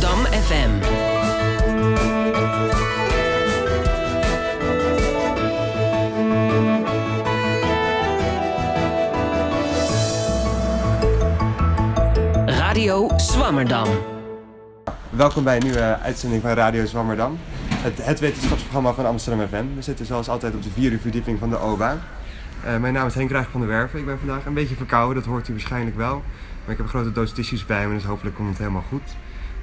Zwammerdam FM. Radio Zwammerdam. Welkom bij een nieuwe uitzending van Radio Zwammerdam. Het, het wetenschapsprogramma van Amsterdam FM. We zitten zoals altijd op de vierde verdieping van de OBA. Uh, mijn naam is Henk Ruijg van der Werven. Ik ben vandaag een beetje verkouden, dat hoort u waarschijnlijk wel. Maar ik heb een grote doos tissues bij me, dus hopelijk komt het helemaal goed.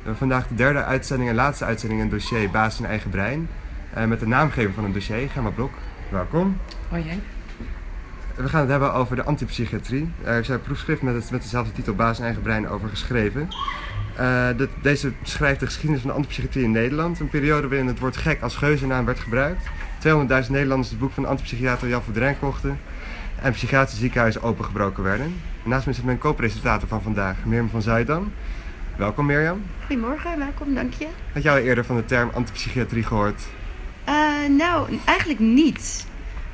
Hebben vandaag de derde uitzending en laatste uitzending in het dossier Baas in Eigen Brein. Uh, met de naamgever van het dossier, Gemma Blok. Welkom. Hoi Henk. We gaan het hebben over de antipsychiatrie. Er is een proefschrift met, het, met dezelfde titel Baas in Eigen Brein over geschreven. Uh, deze beschrijft de geschiedenis van de antipsychiatrie in Nederland. Een periode waarin het woord gek als geuzennaam werd gebruikt. 200.000 Nederlanders het boek van de antipsychiater Jan Verdrijn kochten. En psychiatrische ziekenhuizen opengebroken werden. naast me zit mijn co-presentator van vandaag, Mirjam van Zuidam. Welkom Mirjam. Goedemorgen, welkom, dank je. Had jij al eerder van de term antipsychiatrie gehoord? Uh, nou, eigenlijk niet.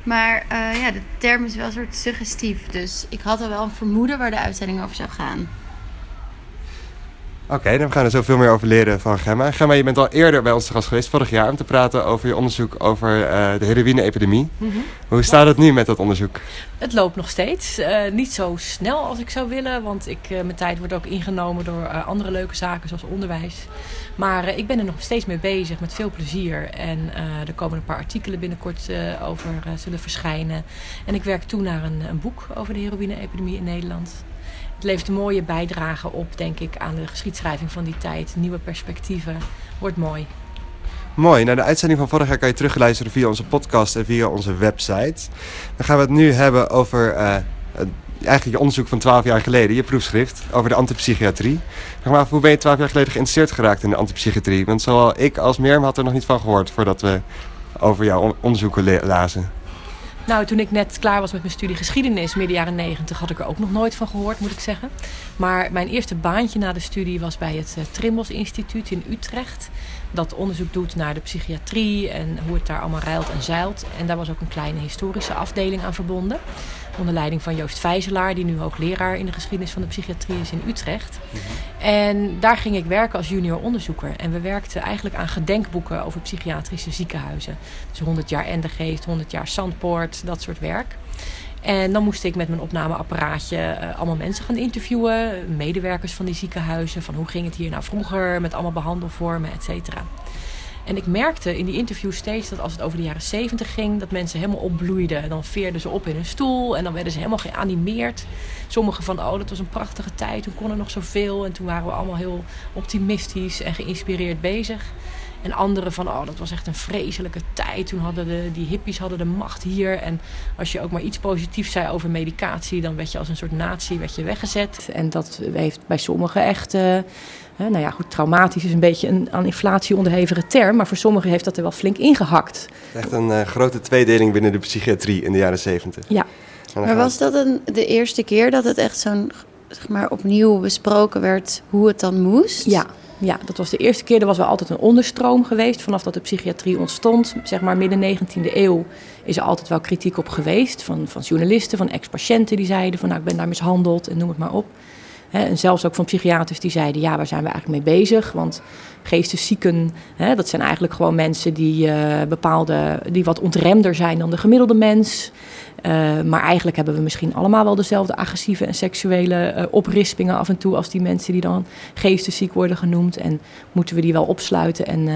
Maar uh, ja, de term is wel een soort suggestief. Dus ik had al wel een vermoeden waar de uitzending over zou gaan. Oké, okay, dan gaan we er zoveel meer over leren van Gemma. Gemma, je bent al eerder bij ons te gast geweest, vorig jaar, om te praten over je onderzoek over uh, de heroïne-epidemie. Mm -hmm. Hoe staat het nu met dat onderzoek? Het loopt nog steeds. Uh, niet zo snel als ik zou willen, want ik, uh, mijn tijd wordt ook ingenomen door andere leuke zaken zoals onderwijs. Maar ik ben er nog steeds mee bezig, met veel plezier. En er komen een paar artikelen binnenkort over zullen verschijnen. En ik werk toe naar een, een boek over de heroïne-epidemie in Nederland het levert mooie bijdrage op, denk ik, aan de geschiedschrijving van die tijd. Nieuwe perspectieven. Wordt mooi. Mooi. Nou, de uitzending van vorig jaar kan je terugluisteren via onze podcast en via onze website. Dan gaan we het nu hebben over uh, eigenlijk je onderzoek van 12 jaar geleden, je proefschrift over de antipsychiatrie. Zeg hoe ben je 12 jaar geleden geïnteresseerd geraakt in de antipsychiatrie? Want zowel ik als Mirjam had er nog niet van gehoord voordat we over jouw onderzoeken lazen. Nou, toen ik net klaar was met mijn studie geschiedenis, midden jaren negentig, had ik er ook nog nooit van gehoord, moet ik zeggen. Maar mijn eerste baantje na de studie was bij het uh, Trimbos Instituut in Utrecht. Dat onderzoek doet naar de psychiatrie en hoe het daar allemaal ruilt en zeilt. En daar was ook een kleine historische afdeling aan verbonden onder leiding van Joost Vijzelaar, die nu hoogleraar in de geschiedenis van de psychiatrie is in Utrecht. En daar ging ik werken als junior onderzoeker. En we werkten eigenlijk aan gedenkboeken over psychiatrische ziekenhuizen. Dus 100 jaar Endegeest, 100 jaar Zandpoort, dat soort werk. En dan moest ik met mijn opnameapparaatje uh, allemaal mensen gaan interviewen. Medewerkers van die ziekenhuizen. Van hoe ging het hier nou vroeger met allemaal behandelvormen, et cetera. En ik merkte in die interviews steeds dat als het over de jaren 70 ging, dat mensen helemaal opbloeiden. En dan veerden ze op in hun stoel en dan werden ze helemaal geanimeerd. Sommigen van, oh, dat was een prachtige tijd, toen kon er nog zoveel. En toen waren we allemaal heel optimistisch en geïnspireerd bezig. En anderen van, oh, dat was echt een vreselijke tijd. Toen hadden de, die hippies hadden de macht hier. En als je ook maar iets positiefs zei over medicatie, dan werd je als een soort nazi werd je weggezet. En dat heeft bij sommigen echt. Uh, nou ja, goed, traumatisch is een beetje een aan inflatie onderhevige term, maar voor sommigen heeft dat er wel flink ingehakt. Echt een uh, grote tweedeling binnen de psychiatrie in de jaren zeventig. Ja. Maar was dat een, de eerste keer dat het echt zo'n, zeg maar, opnieuw besproken werd hoe het dan moest? Ja, ja, dat was de eerste keer. Er was wel altijd een onderstroom geweest. Vanaf dat de psychiatrie ontstond, zeg maar midden 19e eeuw, is er altijd wel kritiek op geweest. Van, van journalisten, van ex-patiënten die zeiden van nou ik ben daar mishandeld en noem het maar op. en zelfs ook van psychiaters die zeiden ja, waar zijn we eigenlijk mee bezig? Want geesteszieken, dat zijn eigenlijk gewoon mensen die, uh, bepaalde, die wat ontremder zijn dan de gemiddelde mens. Uh, maar eigenlijk hebben we misschien allemaal wel dezelfde agressieve en seksuele uh, oprispingen af en toe als die mensen die dan geestesziek worden genoemd. En moeten we die wel opsluiten en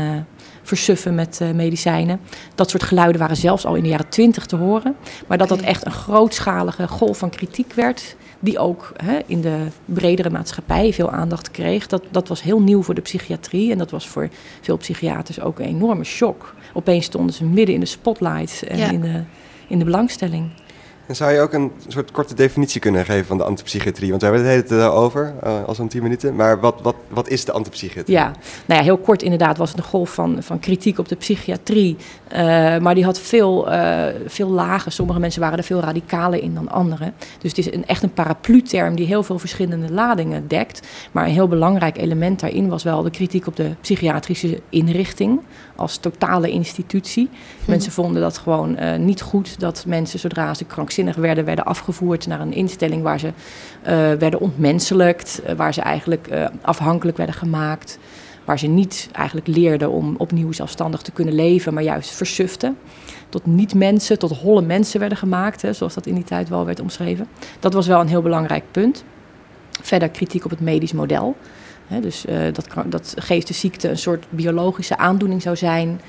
versuffen met medicijnen. Dat soort geluiden waren zelfs al in de jaren twintig te horen. Maar dat dat echt een grootschalige golf van kritiek werd, die ook hè, in de bredere maatschappij veel aandacht kreeg, dat, dat was heel nieuw voor de psychiatrie. En dat was voor veel psychiaters ook een enorme shock. Opeens stonden ze midden in de spotlight en ja. in de in de belangstelling. En zou je ook een soort korte definitie kunnen geven van de antipsychiatrie? Want we hebben het hele tijd over, uh, al zo'n tien minuten. Maar wat, wat, wat is de antipsychiatrie? Ja, nou ja, heel kort inderdaad was het een golf van, van kritiek op de psychiatrie. Uh, maar die had veel, uh, veel lagen. Sommige mensen waren er veel radicaler in dan anderen. Dus het is een, echt een paraplu-term die heel veel verschillende ladingen dekt. Maar een heel belangrijk element daarin was wel de kritiek op de psychiatrische inrichting als totale institutie. Hm. Mensen vonden dat gewoon niet goed dat mensen zodra ze krankzinnig werden, werden afgevoerd naar een instelling waar ze uh, werden ontmenselijkt, uh, waar ze eigenlijk uh, afhankelijk werden gemaakt. Waar ze niet eigenlijk leerden om opnieuw zelfstandig te kunnen leven, maar juist versuften. Tot niet-mensen, tot holle mensen werden gemaakt, hè, zoals dat in die tijd wel werd omschreven. Dat was wel een heel belangrijk punt. Verder kritiek op het medisch model. dus uh, dat, dat geestesziekte een soort biologische aandoening zou zijn.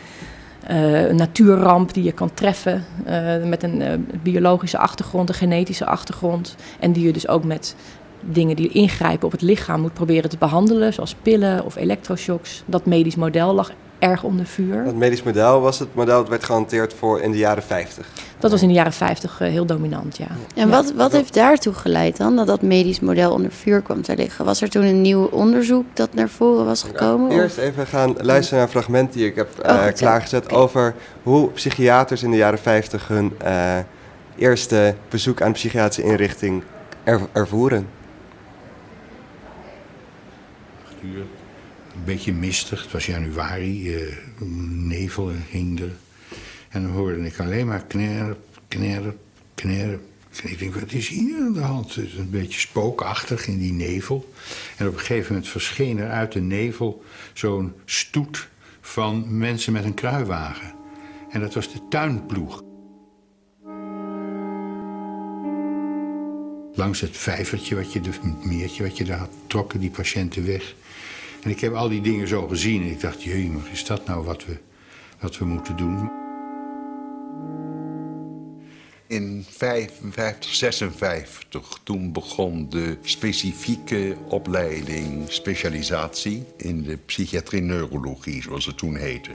Uh, een natuurramp die je kan treffen uh, met een biologische achtergrond, een genetische achtergrond. En die je dus ook met dingen die ingrijpen op het lichaam moet proberen te behandelen, zoals pillen of elektroshocks. Dat medisch model lag erg onder vuur. Het medisch model was het model dat werd gehanteerd voor in de jaren 50. Dat was in de jaren 50 heel dominant, ja. En wat, wat heeft daartoe geleid dan, dat dat medisch model onder vuur kwam te liggen? Was er toen een nieuw onderzoek dat naar voren was gekomen? eerst even gaan luisteren naar een fragment die ik heb oh, uh, klaargezet over hoe psychiaters in de jaren 50 hun uh, eerste bezoek aan een psychiatrische inrichting er, ervoeren. Een beetje mistig, het was januari, uh, nevel hing er. En dan hoorde ik alleen maar knerp, knerp, knerp. Ik denk, wat is hier aan de hand? Het is een beetje spookachtig in die nevel. En op een gegeven moment verscheen er uit de nevel zo'n stoet van mensen met een kruiwagen. En dat was de tuinploeg. Langs het vijvertje, wat je, het meertje wat je daar had, trokken die patiënten weg. En ik heb al die dingen zo gezien en ik dacht, jee, is dat nou wat we, wat we moeten doen? In 55, 56, toen begon de specifieke opleiding, specialisatie in de psychiatrie-neurologie, zoals het toen heette.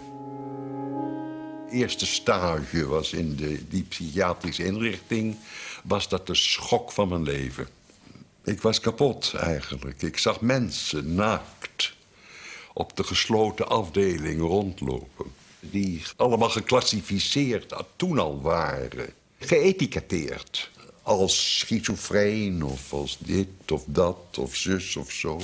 Eerste stage was in de, die psychiatrische inrichting, was dat de schok van mijn leven. Ik was kapot eigenlijk. Ik zag mensen naakt op de gesloten afdeling rondlopen. Die allemaal geclassificeerd toen al waren. Geëtiketteerd. Als schizofreen of als dit of dat of zus of zo.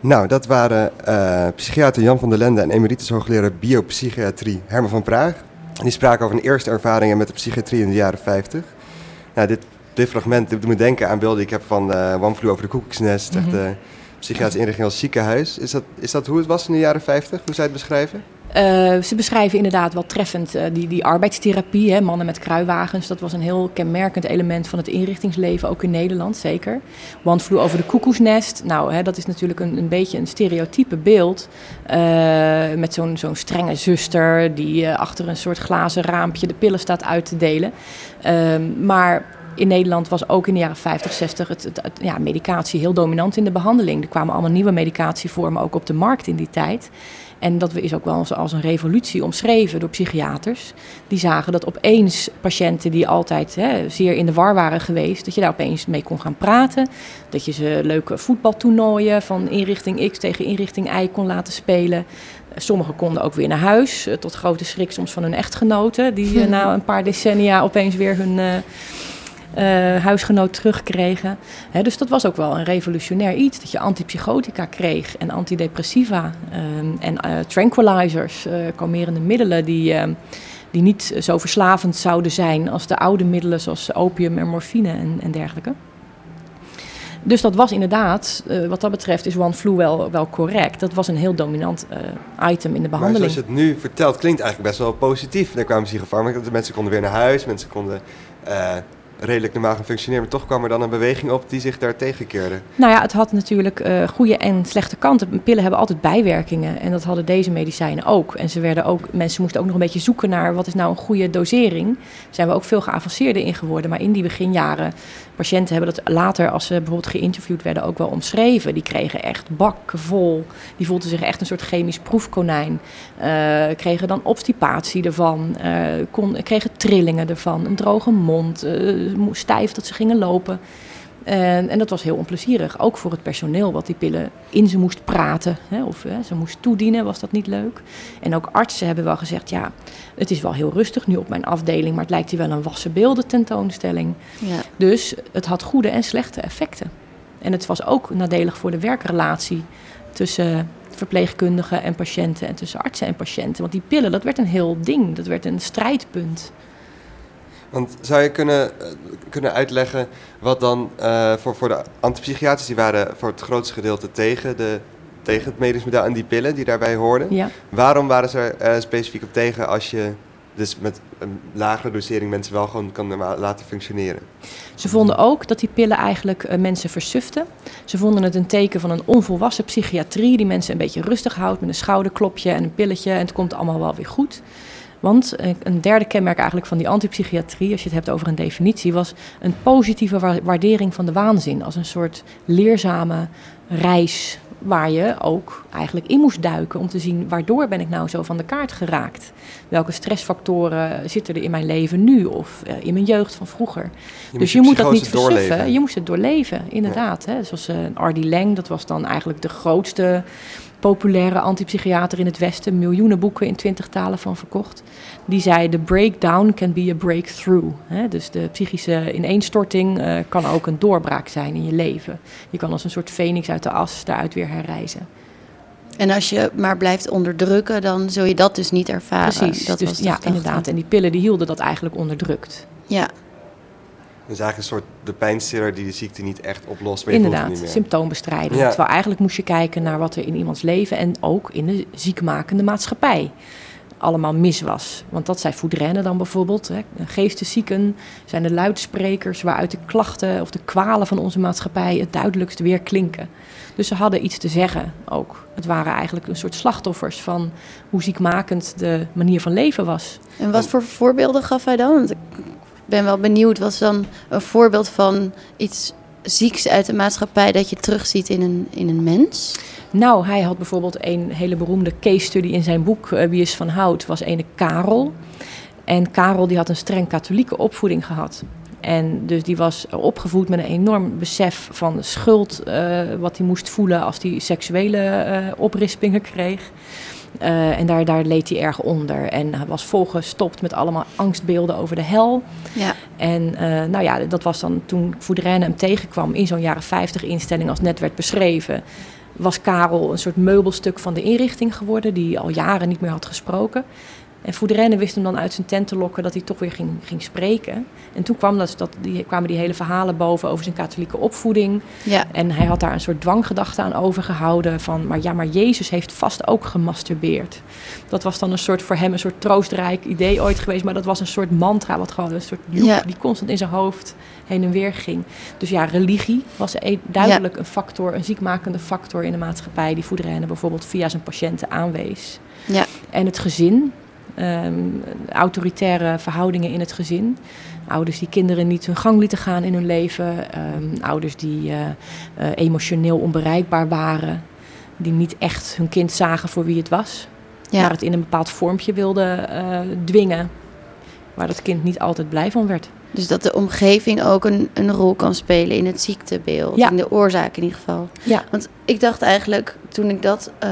Nou, dat waren uh, psychiater Jan van der Lende en emeritus hoogleraar biopsychiatrie Herman van Praag. Die spraken over hun eerste ervaringen met de psychiatrie in de jaren 50. Nou, dit, dit fragment doet me denken aan beelden die ik heb van uh, One Flew over de Koekoeksnest. Mm -hmm. de psychiatrische inrichting als ziekenhuis. Is dat, is dat hoe het was in de jaren 50? Hoe zij het beschrijven? Uh, ze beschrijven inderdaad wel treffend uh, die, die arbeidstherapie, hè, mannen met kruiwagens. Dat was een heel kenmerkend element van het inrichtingsleven, ook in Nederland, zeker. Want vloer over de koekoesnest. Nou, hè, dat is natuurlijk een, een beetje een stereotype beeld. Uh, met zo'n zo'n strenge zuster die achter een soort glazen raampje de pillen staat uit te delen. Ehm, maar in Nederland was ook in de jaren 50, 60 het, ja, medicatie heel dominant in de behandeling. Er kwamen allemaal nieuwe medicatievormen ook op de markt in die tijd. En dat is ook wel als een revolutie omschreven door psychiaters. Die zagen dat opeens patiënten die altijd hè, zeer in de war waren geweest, dat je daar opeens mee kon gaan praten. Dat je ze leuke voetbaltoernooien van inrichting X tegen inrichting Y kon laten spelen. Sommigen konden ook weer naar huis, eh, tot grote schrik soms van hun echtgenoten, die eh, na een paar decennia opeens weer hun. Uh, huisgenoot terugkregen. dus dat was ook wel een revolutionair iets. Dat je antipsychotica kreeg en antidepressiva um, en uh, tranquilizers, uh, kalmerende middelen die, ehm, die niet zo verslavend zouden zijn als de oude middelen zoals opium en morfine en, en dergelijke. Dus dat was inderdaad, wat dat betreft is One Flu wel, wel correct. Dat was een heel dominant item in de behandeling. Maar zoals je het nu vertelt, klinkt eigenlijk best wel positief. Er kwamen psychofarmaca, de mensen konden weer naar huis, mensen konden redelijk normaal gaan functioneren. Maar toch kwam er dan een beweging op die zich daar tegenkeerde. Nou ja, het had natuurlijk uh, goede en slechte kanten. Pillen hebben altijd bijwerkingen. En dat hadden deze medicijnen ook. En ze werden ook, mensen moesten ook nog een beetje zoeken naar wat is nou een goede dosering. Daar zijn we ook veel geavanceerder in geworden. Maar in die beginjaren, patiënten hebben dat later, als ze bijvoorbeeld geïnterviewd werden, ook wel omschreven. Die kregen echt bakken vol. Die voelden zich echt een soort chemisch proefkonijn. Uh, kregen dan obstipatie ervan. Kon, kregen trillingen ervan. Een droge mond stijf dat ze gingen lopen. En, en, dat was heel onplezierig, ook voor het personeel, wat die pillen in ze moest praten. Hè, of hè, ze moest toedienen, was dat niet leuk. En ook artsen hebben wel gezegd, ja, het is wel heel rustig nu op mijn afdeling, maar het lijkt hier wel een wassen beelden tentoonstelling. Ja. Dus het had goede en slechte effecten. En het was ook nadelig voor de werkrelatie tussen verpleegkundigen en patiënten en tussen artsen en patiënten. Want die pillen, dat werd een heel ding, dat werd een strijdpunt. Want zou je kunnen, eh, kunnen uitleggen wat dan uh, voor, voor de antipsychiaters, die waren voor het grootste gedeelte tegen, de, tegen het medisch model en die pillen die daarbij hoorden. Ja. Waarom waren ze er uh, specifiek op tegen als je dus met een lagere dosering mensen wel gewoon kan laten functioneren. Ze vonden ook dat die pillen eigenlijk mensen versuften. Ze vonden het een teken van een onvolwassen psychiatrie die mensen een beetje rustig houdt met een schouderklopje en een pilletje en het komt allemaal wel weer goed. Want eh, een derde kenmerk eigenlijk van die antipsychiatrie, als je het hebt over een definitie, was een positieve waardering van de waanzin. Als een soort leerzame reis waar je ook eigenlijk in moest duiken om te zien waardoor ben ik nou zo van de kaart geraakt. Welke stressfactoren zitten er in mijn leven nu of eh, in mijn jeugd van vroeger. dus je moet dat niet versuffen, je moest het doorleven, inderdaad. Hè. Zoals uh, Ardy Lang, dat was dan eigenlijk de grootste populaire antipsychiater in het Westen, miljoenen boeken in twintig talen van verkocht. Die zei: The breakdown can be a breakthrough. dus de psychische ineenstorting uh, kan ook een doorbraak zijn in je leven. Je kan als een soort phoenix uit de as daaruit weer herrijzen. En als je maar blijft onderdrukken, dan zul je dat dus niet ervaren. Precies, dat dus, ja, inderdaad. En die pillen die hielden dat eigenlijk onderdrukt. Ja. Dus eigenlijk een soort de pijnstiller die de ziekte niet echt oplost. Maar Inderdaad, symptoombestrijding. Terwijl eigenlijk moest je kijken naar wat er in iemands leven en ook in de ziekmakende maatschappij allemaal mis was. Want dat zei Foudrenne dan bijvoorbeeld. Hè. Geesteszieken zijn de luidsprekers waaruit de klachten of de kwalen van onze maatschappij het duidelijkst weer klinken. Dus ze hadden iets te zeggen ook. Het waren eigenlijk een soort slachtoffers van hoe ziekmakend de manier van leven was. En wat voor voorbeelden gaf hij dan? Want ik ben wel benieuwd, was dan een voorbeeld van iets zieks uit de maatschappij dat je terugziet in een, in een mens? Nou, hij had bijvoorbeeld een hele beroemde case study in zijn boek uh, Wie is van Hout, was ene Karel. En Karel die had een streng katholieke opvoeding gehad. En dus die was opgevoed met een enorm besef van schuld, uh, wat hij moest voelen als hij seksuele uh, oprispingen kreeg. Uh, en daar, daar leed hij erg onder. En hij was volgestopt met allemaal angstbeelden over de hel. Ja. En uh, nou ja, dat was dan toen Foudrenne hem tegenkwam in zo'n jaren 50 instelling als net werd beschreven. Was Karel een soort meubelstuk van de inrichting geworden, die al jaren niet meer had gesproken. En Foudrenne wist hem dan uit zijn tent te lokken dat hij toch weer ging, ging spreken. En toen kwam dat, dat, die, kwamen die hele verhalen boven over zijn katholieke opvoeding. Ja. En hij had daar een soort dwanggedachte aan overgehouden van... maar ja, maar Jezus heeft vast ook gemasturbeerd. Dat was dan een soort voor hem een soort troostrijk idee ooit geweest... maar dat was een soort mantra, wat gewoon een soort ja. die constant in zijn hoofd heen en weer ging. Dus ja, religie was een, duidelijk ja. een factor, een ziekmakende factor in de maatschappij... die Foudrenne bijvoorbeeld via zijn patiënten aanwees. Ja. En het gezin, Um, autoritaire verhoudingen in het gezin. Ouders die kinderen niet hun gang lieten gaan in hun leven. Um, ouders die uh, uh, emotioneel onbereikbaar waren. Die niet echt hun kind zagen voor wie het was. Ja. Maar het in een bepaald vormpje wilden uh, dwingen. Waar dat kind niet altijd blij van werd. Dus dat de omgeving ook een, een rol kan spelen in het ziektebeeld. Ja. In de oorzaak in ieder geval. Ja. Want ik dacht eigenlijk, toen ik dat uh,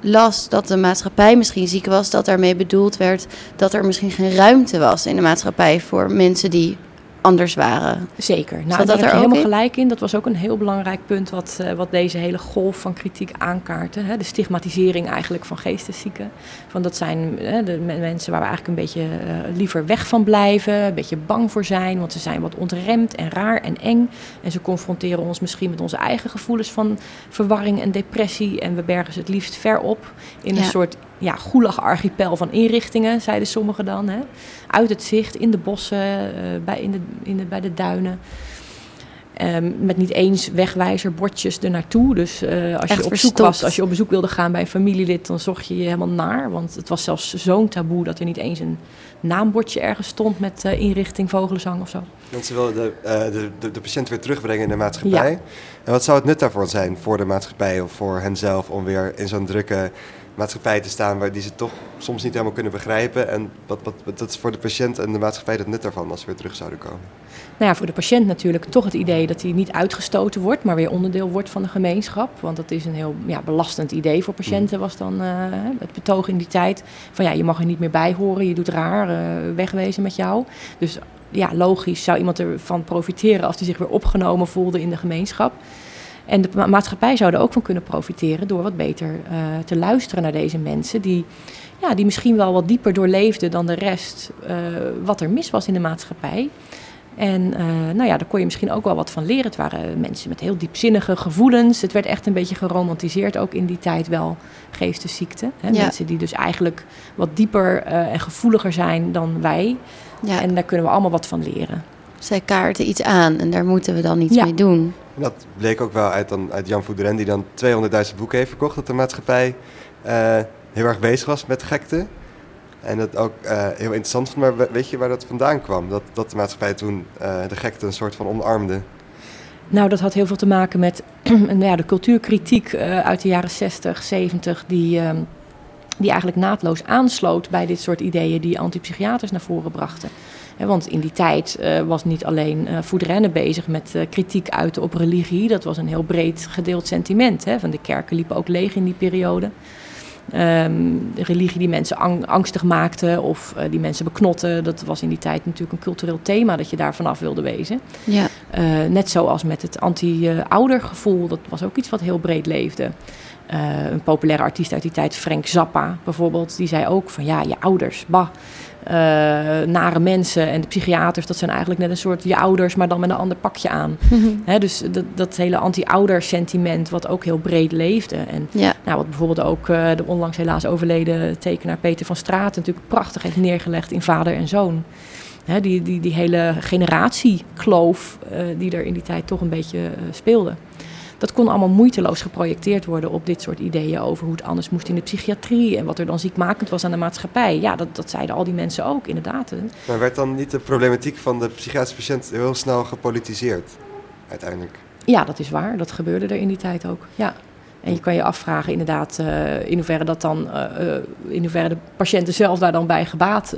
las, dat de maatschappij misschien ziek was, dat daarmee bedoeld werd dat er misschien geen ruimte was in de maatschappij voor mensen die anders waren. Zeker. Nou, daar heb je helemaal in? gelijk in. Dat was ook een heel belangrijk punt wat, uh, wat deze hele golf van kritiek aankaarten. Hè? De stigmatisering eigenlijk van geesteszieken. Van dat zijn hè, de mensen waar we eigenlijk een beetje uh, liever weg van blijven. Een beetje bang voor zijn. Want ze zijn wat ontremd en raar en eng. En ze confronteren ons misschien met onze eigen gevoelens van verwarring en depressie. En we bergen ze het liefst ver op. In Ja. een soort ja, goelag-archipel van inrichtingen, zeiden sommigen dan. Hè? Uit het zicht, in de bossen, uh, bij, in de, in de, bij de duinen. Um, met niet eens wegwijzerbordjes er naartoe. Dus uh, als Echt je op verstopt. zoek was, als je op bezoek wilde gaan bij een familielid, dan zocht je je helemaal naar. Want het was zelfs zo'n taboe dat er niet eens een naambordje ergens stond met uh, inrichting vogelenzang of zo. Want ze wilden de, uh, de, de, de, patiënt weer terugbrengen in de maatschappij. Ja. En wat zou het nut daarvoor zijn voor de maatschappij of voor henzelf om weer in zo'n drukke maatschappij te staan waar die ze toch soms niet helemaal kunnen begrijpen. En wat, wat, wat dat is voor de patiënt en de maatschappij het nut daarvan als ze weer terug zouden komen? Nou ja, voor de patiënt natuurlijk toch het idee dat hij niet uitgestoten wordt, maar weer onderdeel wordt van de gemeenschap. Want dat is een heel ja, belastend idee voor patiënten, was dan uh, het betoog in die tijd. Van ja, je mag er niet meer bij horen, je doet raar, uh, wegwezen met jou. Dus ja, logisch zou iemand ervan profiteren als hij zich weer opgenomen voelde in de gemeenschap. En de maatschappij zou er ook van kunnen profiteren door wat beter te luisteren naar deze mensen die ja, die misschien wel wat dieper doorleefde dan de rest uh, wat er mis was in de maatschappij. En uh, nou ja, daar kon je misschien ook wel wat van leren. Het waren mensen met heel diepzinnige gevoelens. Het werd echt een beetje geromantiseerd, ook in die tijd wel, geestesziekte. Hè? Ja. Mensen die dus eigenlijk wat dieper uh, en gevoeliger zijn dan wij. Ja. En daar kunnen we allemaal wat van leren. Zij kaarten iets aan en daar moeten we dan iets ja. mee doen. Dat bleek ook wel uit, dan, uit Jan Vouderen, die dan 200.000 boeken heeft verkocht op de maatschappij heel erg bezig was met gekte. En dat ook uh, heel interessant vond, maar weet je waar dat vandaan kwam? Dat, dat de maatschappij toen uh, de gekte een soort van omarmde? Nou, dat had heel veel te maken met ja, de cultuurkritiek uh, uit de jaren 60, 70, die, uh, die eigenlijk naadloos aansloot bij dit soort ideeën die antipsychiaters naar voren brachten. Want in die tijd was niet alleen uh, Voudrenne bezig met kritiek uiten op religie. Dat was een heel breed gedeeld sentiment. Hè? Van de kerken liepen ook leeg in die periode. Um, de religie die mensen angstig maakte of uh, die mensen beknotten. Dat was in die tijd natuurlijk een cultureel thema dat je daar vanaf wilde wezen. Ja. Uh, net zoals met het anti-oudergevoel, dat was ook iets wat heel breed leefde. Uh, een populaire artiest uit die tijd, Frank Zappa bijvoorbeeld, die zei ook van ja, je ouders, bah. Uh, nare mensen en de psychiaters, dat zijn eigenlijk net een soort je ouders, maar dan met een ander pakje aan. Mm dus dat, dat hele anti-ouder sentiment, wat ook heel breed leefde. En ja. nou, wat bijvoorbeeld ook uh, de onlangs helaas overleden tekenaar Peter van Straat natuurlijk prachtig heeft neergelegd in Vader en Zoon. Hè, die, die, die hele generatiekloof uh, die er in die tijd toch een beetje speelde dat kon allemaal moeiteloos geprojecteerd worden op dit soort ideeën over hoe het anders moest in de psychiatrie en wat er dan ziekmakend was aan de maatschappij. Ja, dat, dat zeiden al die mensen ook, inderdaad. Maar werd dan niet de problematiek van de psychiatrische patiënt heel snel gepolitiseerd, uiteindelijk? Ja, dat is waar. Dat gebeurde er in die tijd ook. Ja. En je kan je afvragen inderdaad uh, in hoeverre dat dan, uh, in hoeverre de patiënten zelf daar dan bij gebaat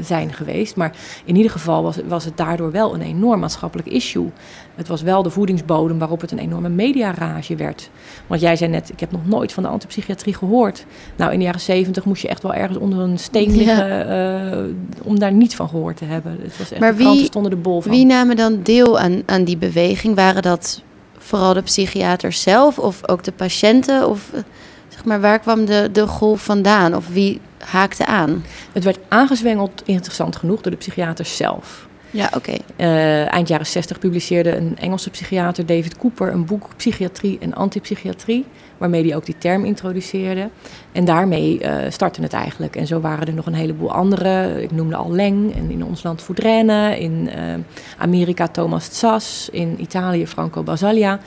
zijn geweest. Maar in ieder geval was, was het daardoor wel een enorm maatschappelijk issue. Het was wel de voedingsbodem waarop het een enorme mediarage werd. Want jij zei net, ik heb nog nooit van de antipsychiatrie gehoord. Nou, in de jaren zeventig moest je echt wel ergens onder een steen liggen ja. om daar niet van gehoord te hebben. Het was echt, maar wie, stonden de bol van. Wie namen dan deel aan, aan die beweging? Waren dat vooral de psychiaters zelf of ook de patiënten? Of eh, zeg maar, waar kwam de, de golf vandaan? Of wie haakte aan? Het werd aangezwengeld, interessant genoeg, door de psychiaters zelf. Ja, oké. Uh, eind jaren 60 publiceerde een Engelse psychiater, David Cooper, een boek Psychiatrie en Antipsychiatrie waarmee hij ook die term introduceerde. En daarmee uh, startte het eigenlijk. En zo waren er nog een heleboel andere. Ik noemde al Leng en in ons land Foudrenne, in uh, Amerika Thomas Tsass, in Italië Franco Basaglia,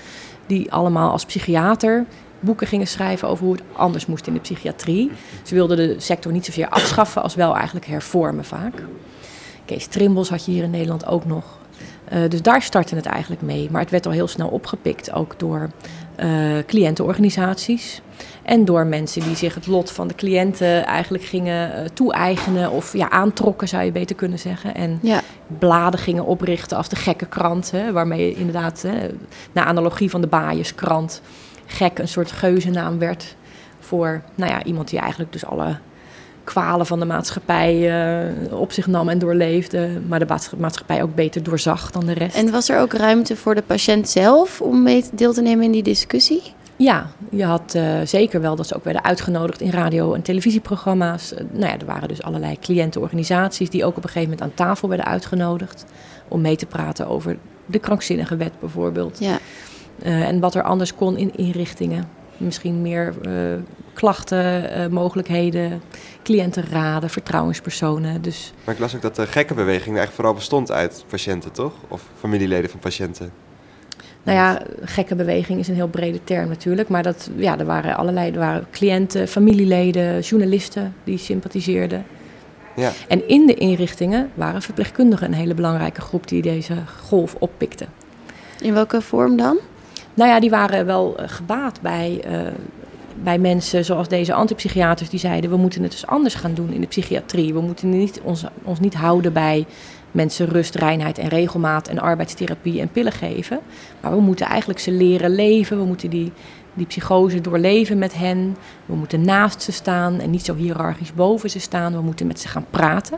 die allemaal als psychiater boeken gingen schrijven over hoe het anders moest in de psychiatrie. Ze wilden de sector niet zozeer afschaffen als wel eigenlijk hervormen vaak. Kees Trimbos had je hier in Nederland ook nog. Uh, dus daar startte het eigenlijk mee. Maar het werd al heel snel opgepikt, ook door uh, cliëntenorganisaties. En door mensen die zich het lot van de cliënten eigenlijk gingen uh, toe-eigenen of ja, aantrokken, zou je beter kunnen zeggen. En ja. bladen gingen oprichten als de gekke krant, hè, waarmee inderdaad, hè, na analogie van de Baaierskrant, gek een soort geuzennaam werd voor nou ja, iemand die eigenlijk dus alle kwalen van de maatschappij uh, op zich nam en doorleefde, maar de maatschappij ook beter doorzag dan de rest. En was er ook ruimte voor de patiënt zelf om mee deel te nemen in die discussie? Ja, je had uh, zeker wel dat ze ook werden uitgenodigd in radio- en televisieprogramma's. Uh, nou ja, er waren dus allerlei cliëntenorganisaties die ook op een gegeven moment aan tafel werden uitgenodigd om mee te praten over de krankzinnige wet bijvoorbeeld. Ja. en wat er anders kon in inrichtingen. Misschien meer uh, klachten, uh, mogelijkheden, cliëntenraden, vertrouwenspersonen. Dus... Maar ik las ook dat de gekkenbeweging eigenlijk vooral bestond uit patiënten, toch? Of familieleden van patiënten? Nou ja, gekke beweging is een heel brede term natuurlijk. Maar dat, ja, er waren allerlei er waren cliënten, familieleden, journalisten die sympathiseerden. Ja. En in de inrichtingen waren verpleegkundigen een hele belangrijke groep die deze golf oppikte. In welke vorm dan? Nou ja, die waren wel eh, gebaat bij, uh, bij mensen zoals deze antipsychiaters die zeiden... we moeten het dus anders gaan doen in de psychiatrie. We moeten niet, ons, ons niet houden bij mensen rust, reinheid en regelmaat en arbeidstherapie en pillen geven. Maar we moeten eigenlijk ze leren leven. We moeten die, die psychose doorleven met hen. We moeten naast ze staan en niet zo hiërarchisch boven ze staan. We moeten met ze gaan praten.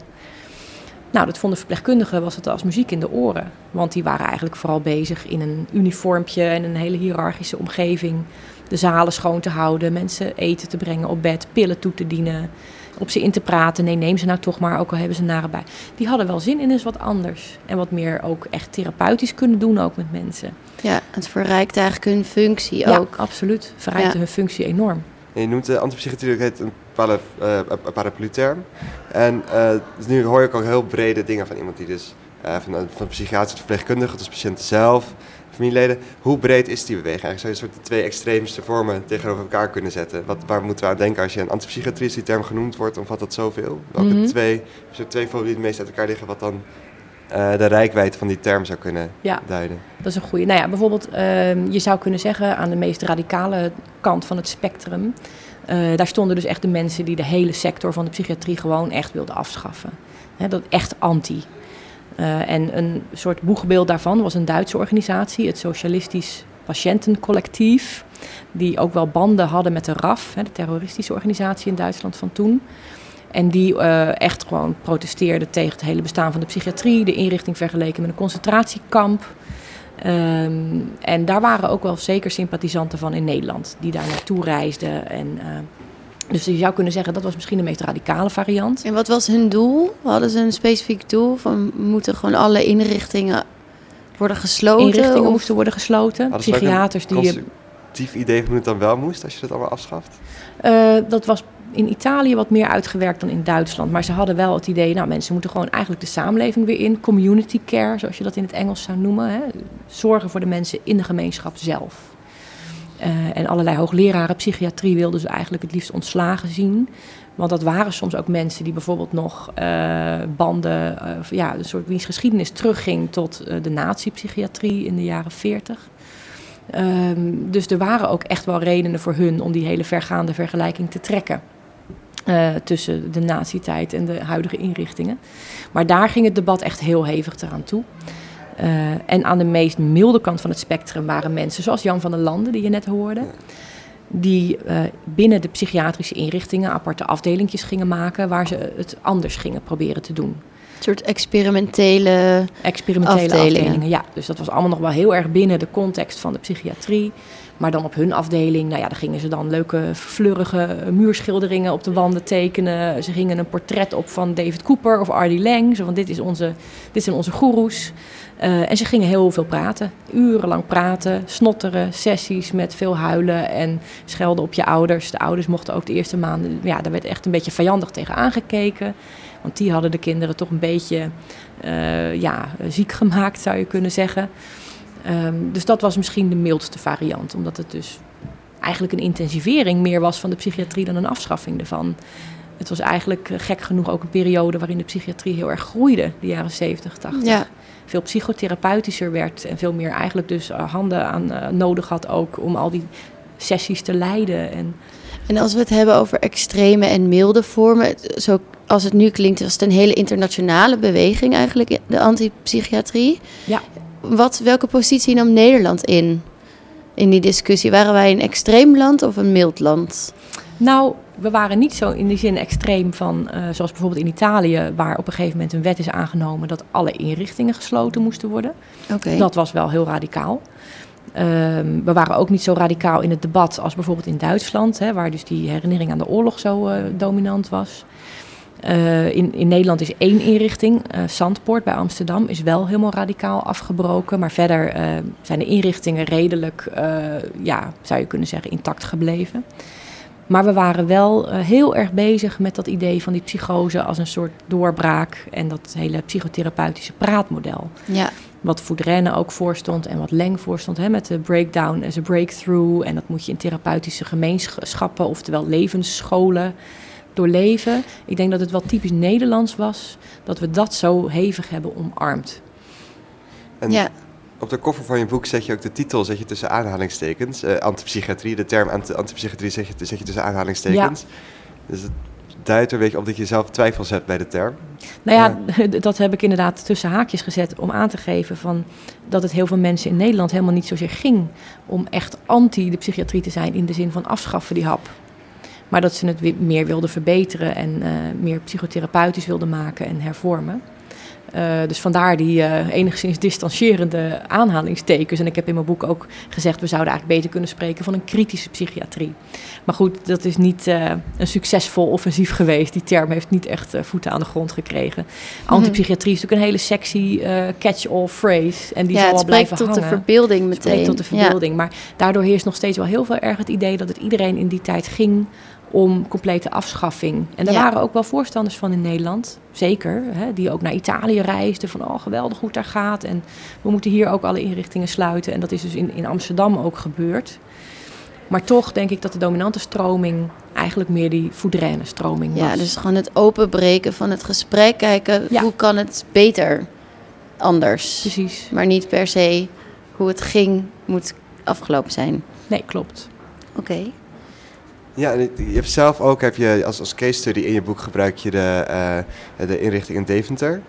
Nou, dat vonden verpleegkundigen was het als muziek in de oren. Want die waren eigenlijk vooral bezig in een uniformpje en een hele hiërarchische omgeving. De zalen schoon te houden, mensen eten te brengen op bed, pillen toe te dienen. Op ze in te praten. Nee, neem ze nou toch maar, ook al hebben ze nare bij. Die hadden wel zin in eens wat anders. En wat meer ook echt therapeutisch kunnen doen ook met mensen. Ja, het verrijkt eigenlijk hun functie Ja, ook. absoluut. Verrijkte Ja. hun functie enorm. En je noemt de antipsychiatrie ook heet een para, eh, paraplu-term. En eh, dus nu hoor ik ook heel brede dingen van iemand die dus eh, van, van psychiater tot verpleegkundige tot patiënten zelf, familieleden. Hoe breed is die beweging? Eigenlijk zou je een soort de twee extreemste vormen tegenover elkaar kunnen zetten. Wat, waar moeten we aan denken als je een antipsychiatrie die term genoemd wordt? Omvat dat zoveel? Welke Mhm. twee, soort twee voorbeelden die het meest uit elkaar liggen, wat dan de rijkwijde van die term zou kunnen Ja. duiden? Dat is een goede. Nou ja, bijvoorbeeld, ehm, je zou kunnen zeggen aan de meest radicale kant van het spectrum. Eh, daar stonden dus echt de mensen die de hele sector van de psychiatrie gewoon echt wilden afschaffen. Dat echt anti. Eh, en een soort boegbeeld daarvan was een Duitse organisatie, het Socialistisch Patiëntencollectief. Die ook wel banden hadden met de RAF, de terroristische organisatie in Duitsland van toen. En die eh, echt gewoon protesteerden tegen het hele bestaan van de psychiatrie, de inrichting vergeleken met een concentratiekamp. Ehm, en daar waren ook wel zeker sympathisanten van in Nederland, die daar naartoe reisden. En, eh, dus je zou kunnen zeggen dat was misschien de meest radicale variant. En wat was hun doel? Hadden ze een specifiek doel? Van moeten gewoon alle inrichtingen worden gesloten? Inrichtingen Of- moesten worden gesloten, Hadden ze ook een psychiaters die. constructief idee van hoe het dan wel moest als je dat allemaal afschaft? Eh, dat was in Italië wat meer uitgewerkt dan in Duitsland. Maar ze hadden wel het idee, nou mensen moeten gewoon eigenlijk de samenleving weer in. Community care, zoals je dat in het Engels zou noemen. Hè. Zorgen voor de mensen in de gemeenschap zelf. Eh, en allerlei hoogleraren psychiatrie wilden ze eigenlijk het liefst ontslagen zien. Want dat waren soms ook mensen die bijvoorbeeld nog eh, banden, eh, ja, een soort wiens geschiedenis terugging tot de nazi-psychiatrie in de jaren 40. Ehm, dus er waren ook echt wel redenen voor hun om die hele vergaande vergelijking te trekken. Eh, tussen de nazi-tijd en de huidige inrichtingen. Maar daar ging het debat echt heel hevig eraan toe. Eh, en aan de meest milde kant van het spectrum waren mensen zoals Jan van der Landen, die je net hoorde. Die eh, binnen de psychiatrische inrichtingen aparte afdelingjes gingen maken waar ze het anders gingen proberen te doen. Een soort experimentele... Experimentele Afdelingen. afdelingen. Ja, dus dat was allemaal nog wel heel erg binnen de context van de psychiatrie. Maar dan op hun afdeling, nou ja, daar gingen ze dan leuke, fleurige muurschilderingen op de wanden tekenen. Ze gingen een portret op van David Cooper of Artie Lang. Zo van, dit, is onze, dit zijn onze goeroes. Eh, en ze gingen heel veel praten. Urenlang praten, snotteren, sessies met veel huilen en schelden op je ouders. De ouders mochten ook de eerste maanden, ja, daar werd echt een beetje vijandig tegen aangekeken. Want die hadden de kinderen toch een beetje eh, ja, ziek gemaakt, zou je kunnen zeggen. Ehm, dus dat was misschien de mildste variant, omdat het dus eigenlijk een intensivering meer was van de psychiatrie dan een afschaffing ervan. Het was eigenlijk eh, gek genoeg ook een periode waarin de psychiatrie heel erg groeide, de jaren 70, 80. Ja, Veel psychotherapeutischer werd en veel meer eigenlijk dus eh, handen aan eh, nodig had ook om al die sessies te leiden. En en als we het hebben over extreme en milde vormen... Zo, als het nu klinkt, was het een hele internationale beweging eigenlijk, de antipsychiatrie. Ja. Wat, welke positie nam Nederland in? In die discussie, waren wij een extreem land of een mild land? Nou, we waren niet zo in die zin extreem van, eh, zoals bijvoorbeeld in Italië, waar op een gegeven moment een wet is aangenomen dat alle inrichtingen gesloten moesten worden. Oké. Dat was wel heel radicaal. Ehm, we waren ook niet zo radicaal in het debat als bijvoorbeeld in Duitsland, hè, waar dus die herinnering aan de oorlog zo eh, dominant was. Eh, in, in Nederland is één inrichting, eh Zandpoort bij Amsterdam, is wel helemaal radicaal afgebroken. Maar verder eh, zijn de inrichtingen redelijk, ja, zou je kunnen zeggen, intact gebleven. Maar we waren wel heel erg bezig met dat idee van die psychose als een soort doorbraak en dat hele psychotherapeutische praatmodel. Ja, Wat Voudrenne ook voorstond en wat Leng voorstond hè, met de breakdown as a breakthrough. En dat moet je in therapeutische gemeenschappen, oftewel levensscholen, doorleven. Ik denk dat het wel typisch Nederlands was dat we dat zo hevig hebben omarmd. En ja. Op de koffer van je boek zet je ook de titel zet je tussen aanhalingstekens. Eh antipsychiatrie, de term anti antipsychiatrie zet je, zet je tussen aanhalingstekens. Dus het duidt er een beetje op dat je zelf twijfels hebt bij de term. Nou ja, dat heb ik inderdaad tussen haakjes gezet om aan te geven van dat het heel veel mensen in Nederland helemaal niet zozeer ging om echt anti de psychiatrie te zijn in de zin van afschaffen die hap. Maar dat ze het weer meer wilden verbeteren en eh, meer psychotherapeutisch wilden maken en hervormen. Uh, dus vandaar die uh, enigszins distancierende aanhalingstekens. En ik heb in mijn boek ook gezegd, we zouden eigenlijk beter kunnen spreken van een kritische psychiatrie. Maar goed, dat is niet uh, een succesvol offensief geweest. Die term heeft niet echt voeten aan de grond gekregen. Mhm. Antipsychiatrie is natuurlijk een hele sexy catch-all phrase. En die ja, zal wel blijven tot hangen. de verbeelding meteen. Het tot de verbeelding. Maar daardoor heerst nog steeds wel heel veel erg het idee dat het iedereen in die tijd ging om complete afschaffing. En daar waren ook wel voorstanders van in Nederland, zeker, hè, die ook naar Italië reisden van oh geweldig hoe het daar gaat en we moeten hier ook alle inrichtingen sluiten. En dat is dus in, in Amsterdam ook gebeurd. Maar toch denk ik dat de dominante stroming eigenlijk meer die foudrenne stroming was. Ja, dus gewoon het openbreken van het gesprek, kijken hoe kan het beter anders. Precies. Maar niet per se hoe het ging moet afgelopen zijn. Nee, klopt. Oké. Ja, je hebt zelf ook, heb je als, als case study in je boek gebruik je de, uh, de inrichting in Deventer.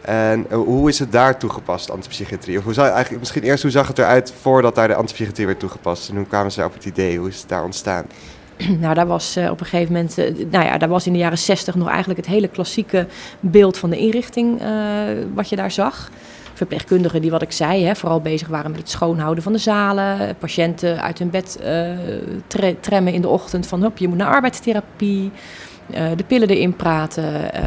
En uh, hoe is het daar toegepast, antipsychiatrie? Of hoe zou, eigenlijk, misschien eerst, hoe zag het eruit voordat daar de antipsychiatrie werd toegepast? En hoe kwamen ze op het idee? Hoe is het daar ontstaan? Nou, daar was uh, op een gegeven moment, nou ja, daar was in de jaren zestig nog eigenlijk het hele klassieke beeld van de inrichting wat je daar zag verpleegkundigen die wat ik zei, hè, vooral bezig waren met het schoonhouden van de zalen. Patiënten uit hun bed uh, tremmen in de ochtend van hop, je moet naar arbeidstherapie. Uh, de pillen erin praten. Uh,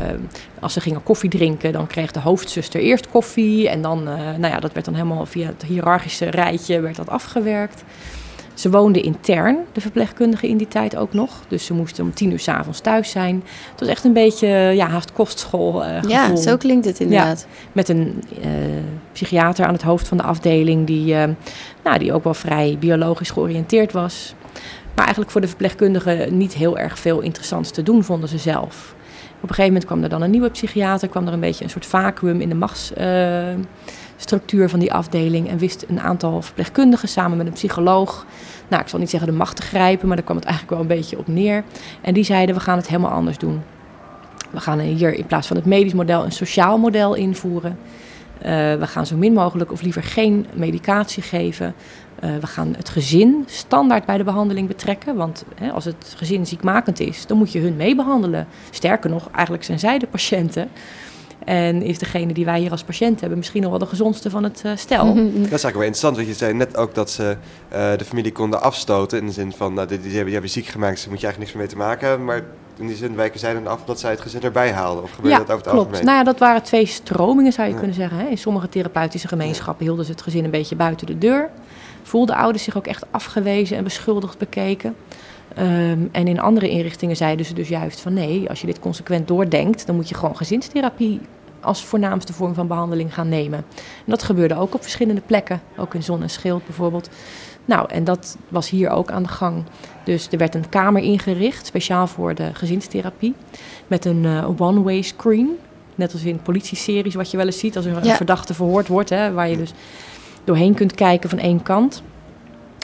als ze gingen koffie drinken, dan kreeg de hoofdzuster eerst koffie. En dan, nou ja, dat werd dan helemaal via het hiërarchische rijtje werd dat afgewerkt. Ze woonden intern, de verpleegkundige in die tijd ook nog. Dus ze moesten om tien uur s'avonds thuis zijn. Het was echt een beetje ja, haast kostschool uh, Ja, zo klinkt het inderdaad. Ja, met een uh, psychiater aan het hoofd van de afdeling... Die, uh, nou, die ook wel vrij biologisch georiënteerd was. Maar eigenlijk voor de verpleegkundigen niet heel erg veel interessants te doen, vonden ze zelf. Op een gegeven moment kwam er dan een nieuwe psychiater... kwam er een beetje een soort vacuüm in de machts structuur van die afdeling en wist een aantal verpleegkundigen samen met een psycholoog, nou ik zal niet zeggen de macht te grijpen, maar daar kwam het eigenlijk wel een beetje op neer. En die zeiden we gaan het helemaal anders doen. We gaan hier in plaats van het medisch model een sociaal model invoeren. Uh, we gaan zo min mogelijk of liever geen medicatie geven. Uh, we gaan het gezin standaard bij de behandeling betrekken. Want hè, als het gezin ziekmakend is, dan moet je hun meebehandelen. Sterker nog, eigenlijk zijn zij de patiënten. En is degene die wij hier als patiënt hebben misschien nog wel de gezondste van het uh, stel. Dat is eigenlijk wel interessant, want je zei net ook dat ze uh, de familie konden afstoten. In de zin van, nou, die, die, hebben, die hebben ziek gemaakt, dus daar moet je eigenlijk niks meer mee te maken hebben. Maar in die zin wijken zij dan af dat zij het gezin erbij haalden. Of gebeurde ja, dat over het klopt. algemeen? Nou ja, dat waren twee stromingen zou je ja. kunnen zeggen. Hè. In sommige therapeutische gemeenschappen hielden ze het gezin een beetje buiten de deur. Voelden ouders zich ook echt afgewezen en beschuldigd bekeken. Um, en in andere inrichtingen zeiden ze dus juist van nee, als je dit consequent doordenkt, dan moet je gewoon gezinstherapie als voornaamste vorm van behandeling gaan nemen. En dat gebeurde ook op verschillende plekken, ook in Zon en Schild bijvoorbeeld. Nou, en dat was hier ook aan de gang. Dus er werd een kamer ingericht, speciaal voor de gezinstherapie, met een uh, one-way screen. Net als in politieseries, wat je wel eens ziet als er een Ja. verdachte verhoord wordt, hè, waar je dus doorheen kunt kijken van één kant.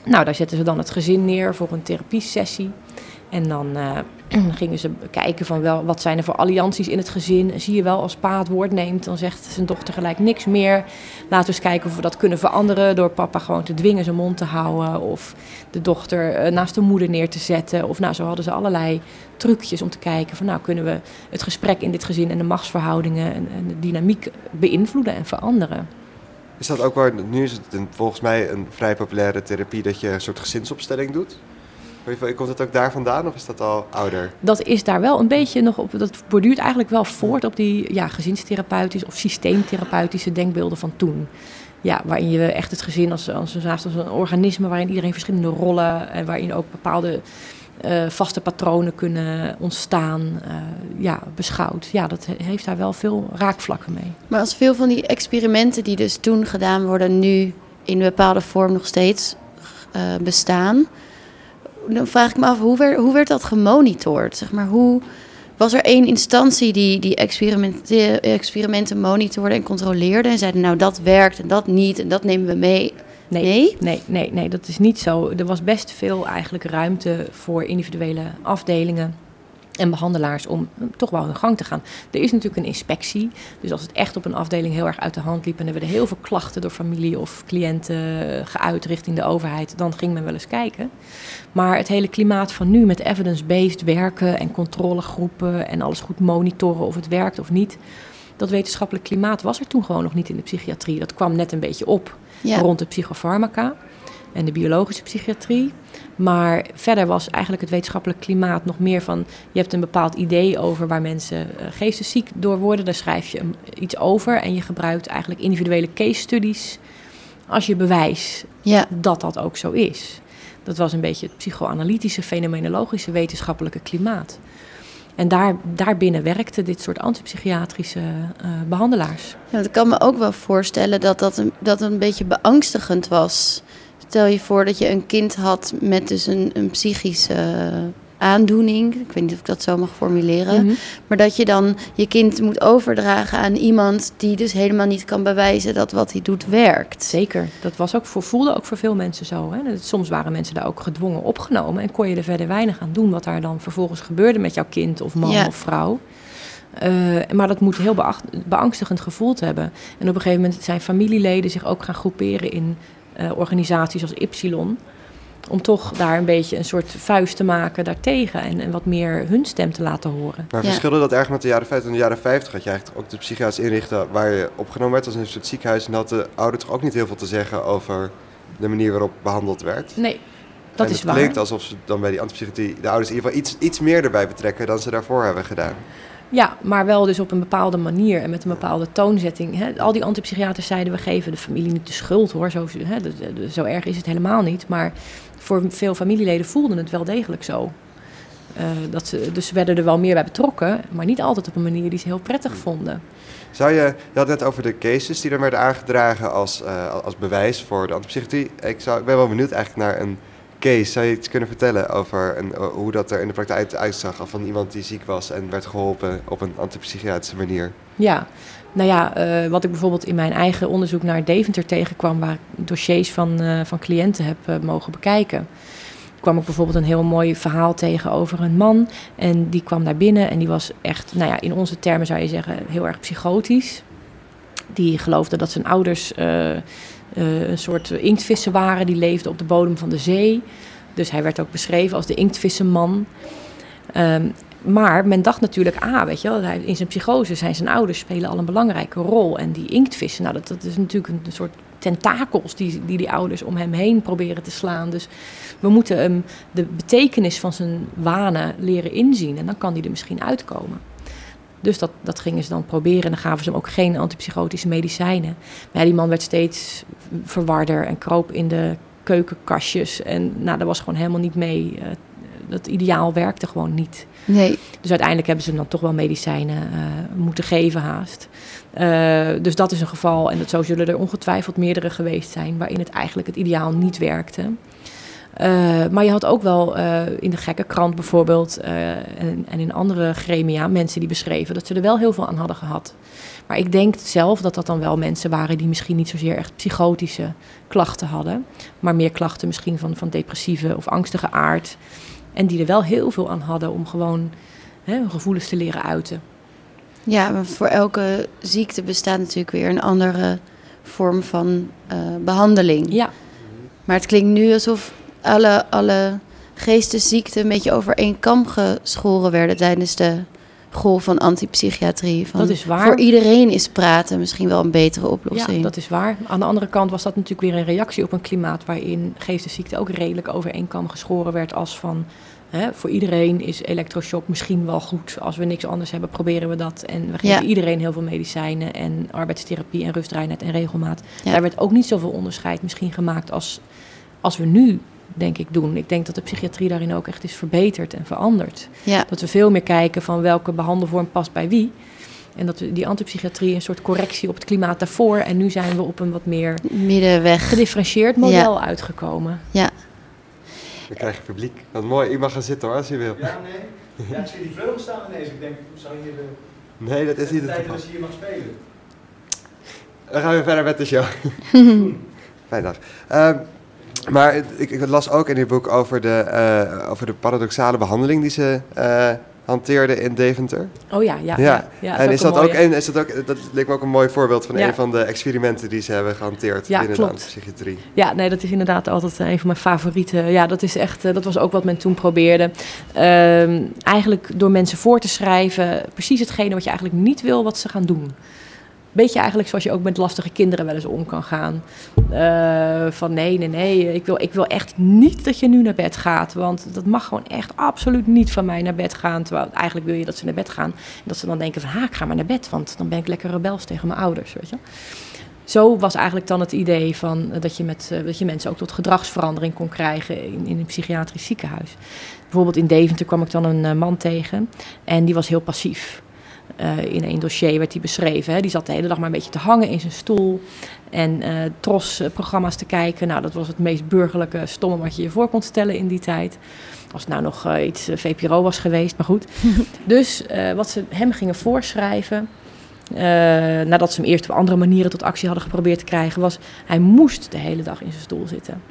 Nou, daar zetten ze dan het gezin neer voor een therapiesessie. En dan eh, gingen ze kijken van wel, wat zijn er voor allianties in het gezin. Zie je wel, als pa het woord neemt, dan zegt zijn dochter gelijk niks meer. Laten we eens kijken of we dat kunnen veranderen door papa gewoon te dwingen zijn mond te houden. Of de dochter eh, naast de moeder neer te zetten. Of nou, zo hadden ze allerlei trucjes om te kijken van nou, kunnen we het gesprek in dit gezin en de machtsverhoudingen en, en de dynamiek beïnvloeden en veranderen. Is dat ook waar, nu is het volgens mij een vrij populaire therapie dat je een soort gezinsopstelling doet? Komt het ook daar vandaan of is dat al ouder? dat is daar wel een beetje nog op. Dat borduurt eigenlijk wel voort op die ja, gezinstherapeutische of systeemtherapeutische denkbeelden van toen. Ja, waarin je echt het gezin als, als, als, als een organisme waarin iedereen verschillende rollen en waarin ook bepaalde eh, vaste patronen kunnen ontstaan, eh, ja, beschouwt. Ja, dat he- heeft daar wel veel raakvlakken mee. Maar als veel van die experimenten die dus toen gedaan worden, nu in een bepaalde vorm nog steeds eh, bestaan, dan vraag ik me af, hoe werd, hoe werd dat gemonitord? Zeg maar, hoe was er één instantie die die experimenten, experimenten monitorde en controleerde en zeiden, nou dat werkt en dat niet en dat nemen we mee? Nee, Nee? nee, nee, nee, dat is niet zo. Er was best veel eigenlijk ruimte voor individuele afdelingen en behandelaars om eh, toch wel hun gang te gaan. Er is natuurlijk een inspectie. Dus als het echt op een afdeling heel erg uit de hand liep en er werden heel veel klachten door familie of cliënten eh, geuit richting de overheid, dan ging men wel eens kijken. Maar het hele klimaat van nu met evidence-based werken en controlegroepen en alles goed monitoren of het werkt of niet. dat wetenschappelijk klimaat was er toen gewoon nog niet in de psychiatrie. Dat kwam net een beetje op Ja. rond de psychofarmaca en de biologische psychiatrie. Maar verder was eigenlijk het wetenschappelijk klimaat nog meer van... je hebt een bepaald idee over waar mensen eh, geestesziek door worden. Daar schrijf je iets over en je gebruikt eigenlijk individuele case studies... als je bewijs Ja. dat dat ook zo is. Dat was een beetje het psychoanalytische, fenomenologische, wetenschappelijke klimaat. En daar, daarbinnen werkten dit soort antipsychiatrische eh, behandelaars. Ja, ik kan me ook wel voorstellen dat dat een, dat een beetje beangstigend was. Stel je voor dat je een kind had met dus een, een psychische aandoening. Ik weet niet of ik dat zo mag formuleren. Mhm. Maar dat je dan je kind moet overdragen aan iemand die dus helemaal niet kan bewijzen dat wat hij doet werkt. Zeker, dat was ook voor, voelde ook voor veel mensen zo. Hè? Soms waren mensen daar ook gedwongen opgenomen en kon je er verder weinig aan doen wat daar dan vervolgens gebeurde met jouw kind of man Ja. of vrouw. Eh, maar dat moet heel beangstigend gevoeld hebben. En op een gegeven moment zijn familieleden zich ook gaan groeperen in eh, organisaties als Ypsilon. Om toch daar een beetje een soort vuist te maken daartegen en, en wat meer hun stem te laten horen. Maar Ja. verschilde dat erg met de jaren 50? In de jaren 50 had je eigenlijk ook de psychiatrische inrichten waar je opgenomen werd als in een soort ziekenhuis. En had de ouder toch ook niet heel veel te zeggen over de manier waarop behandeld werd. Nee, dat en is het waar. klinkt alsof ze dan bij die antipsychiatrie de ouders in ieder geval iets, iets meer erbij betrekken dan ze daarvoor hebben gedaan. Ja, maar wel dus op een bepaalde manier en met een bepaalde toonzetting. Al die antipsychiaters zeiden, we geven de familie niet de schuld hoor. Zo, zo erg is het helemaal niet. Maar voor veel familieleden voelden het wel degelijk zo. Eh, dat ze, dus ze werden er wel meer bij betrokken, maar niet altijd op een manier die ze heel prettig vonden. Zou je, je had net over de cases die er werden aangedragen als, eh, als bewijs voor de antipsychiatrie. Ik, zou, ik ben wel benieuwd eigenlijk naar een case. Zou je iets kunnen vertellen over een, eh, hoe dat er in de praktijk uitzag van iemand die ziek was en werd geholpen op een antipsychiatrische manier? Ja, nou ja, eh, wat ik bijvoorbeeld in mijn eigen onderzoek naar Deventer tegenkwam, waar ik dossiers van, eh, van cliënten heb mogen bekijken, kwam ik bijvoorbeeld een heel mooi verhaal tegen over een man. En die kwam daar binnen en die was echt, nou ja, in onze termen zou je zeggen, heel erg psychotisch. Die geloofde dat zijn ouders eh, een soort inktvissen waren, die leefden op de bodem van de zee. Dus hij werd ook beschreven als de inktvissenman. Ehm, maar men dacht natuurlijk, ah, weet je wel, hij- in zijn psychose zijn zijn ouders spelen al een belangrijke rol. En die inktvissen, nou, dat, dat is natuurlijk een, soort tentakels die, die die ouders om hem heen proberen te slaan. Dus we moeten hem de betekenis van zijn wanen leren inzien en dan kan die er misschien uitkomen. Dus dat, dat gingen ze dan proberen en dan gaven ze hem ook geen antipsychotische medicijnen. Maar ja, die man werd steeds verwarder en kroop in de keukenkastjes. En nou, dat was gewoon helemaal niet mee. eh, dat ideaal werkte gewoon niet. Nee, Dus uiteindelijk hebben ze hem dan toch wel medicijnen eh, moeten geven haast. Eh, dus dat is een geval, en dat, zo zullen er ongetwijfeld meerdere geweest zijn... waarin het eigenlijk het ideaal niet werkte. Eh, maar je had ook wel eh, in de gekke krant bijvoorbeeld... eh, en, en in andere gremia mensen die beschreven... dat ze er wel heel veel aan hadden gehad. Maar ik denk zelf dat dat dan wel mensen waren... die misschien niet zozeer echt psychotische klachten hadden... maar meer klachten misschien van, van depressieve of angstige aard... En die er wel heel veel aan hadden om gewoon hè, hun gevoelens te leren uiten. ja, maar voor elke ziekte bestaat natuurlijk weer een andere vorm van eh, behandeling. Ja, Maar het klinkt nu alsof alle, alle geestesziekten een beetje over één kam geschoren werden tijdens de golf van antipsychiatrie. Van Dat is waar. Voor iedereen is praten misschien wel een betere ja, oplossing. dat is waar. Aan de andere kant was dat natuurlijk weer een reactie op een klimaat waarin geestesziekte ook redelijk over één kam geschoren werd als van voor iedereen is elektroshock misschien wel goed. Als we niks anders hebben, proberen we dat. En we geven Ja. iedereen heel veel medicijnen en arbeidstherapie en rustreinheid en regelmaat. Ja. Daar werd ook niet zoveel onderscheid misschien gemaakt als, als we nu denk ik doen. Ik denk dat de psychiatrie daarin ook echt is verbeterd en veranderd. Ja, Dat we veel meer kijken van welke behandelvorm past bij wie. En dat we die antipsychiatrie een soort correctie op het klimaat daarvoor. En nu zijn we op een wat meer middenweg. gedifferentieerd model uitgekomen. Ja, Dan krijg je publiek. Wat mooi, u mag gaan zitten hoor als u wil. Ja, nee. Ja, ik zie die vleugels staan ineens. Ik denk, zou hier de, Nee, dat is niet het tijd geval. dat je hier mag spelen. Dan gaan we verder met de show. Fijne dag. Ehm, maar ik, ik las ook in uw boek over de, eh, over de paradoxale behandeling die ze eh, hanteerde in Deventer. Oh ja, ja. Ja, ja, en is dat, ook, een en is dat ook, dat leek me ook een mooi voorbeeld van Ja. een van de experimenten die ze hebben gehanteerd Ja, binnen klopt. de antipsychiatrie. Ja, nee, dat is inderdaad altijd een van mijn favorieten. Ja, dat is echt, eh, dat was ook wat men toen probeerde. Ehm, eigenlijk door mensen voor te schrijven, precies hetgene wat je eigenlijk niet wil wat ze gaan doen. Beetje eigenlijk zoals je ook met lastige kinderen wel eens om kan gaan. Eh, van nee, nee, nee, ik wil, ik wil echt niet dat je nu naar bed gaat. Want dat mag gewoon echt absoluut niet van mij naar bed gaan. Terwijl eigenlijk wil je dat ze naar bed gaan. En dat ze dan denken van, ha, ik ga maar naar bed. Want dan ben ik lekker rebels tegen mijn ouders, weet je. Zo was eigenlijk dan het idee van eh, dat je, met, eh, dat je mensen ook tot gedragsverandering kon krijgen in, in een psychiatrisch ziekenhuis. Bijvoorbeeld in Deventer kwam ik dan een man tegen en die was heel passief. Eh, in een dossier werd hij beschreven. Hè. Die zat de hele dag maar een beetje te hangen in zijn stoel en eh tros-programma's te kijken. Nou, dat was het meest burgerlijke, stomme wat je je voor kon stellen in die tijd. Als het nou nog eh, iets VPRO was geweest, maar goed. dus wat ze hem gingen voorschrijven, nadat ze hem eerst op andere manieren tot actie hadden geprobeerd te krijgen, was hij moest de hele dag in zijn stoel zitten.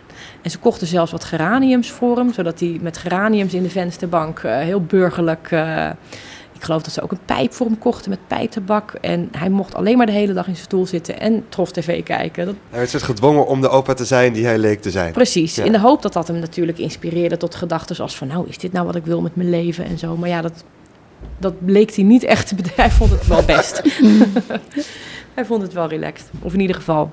En ze kochten zelfs wat geraniums voor hem, zodat hij met geraniums in de vensterbank heel burgerlijk. Ik geloof dat ze ook een pijp voor hem kochten met pijptabak. En hij mocht alleen maar de hele dag in zijn stoel zitten en Tros TV kijken. Dat, Hij werd soort gedwongen om de opa te zijn die hij leek te zijn. Precies, Ja. in de hoop dat dat hem natuurlijk inspireerde tot gedachten zoals van... nou, is dit nou wat ik wil met mijn leven en zo. Maar ja, dat, dat bleek hij niet echt te bedenken. Hij vond het wel best. hij vond het wel relaxed. Of in ieder geval,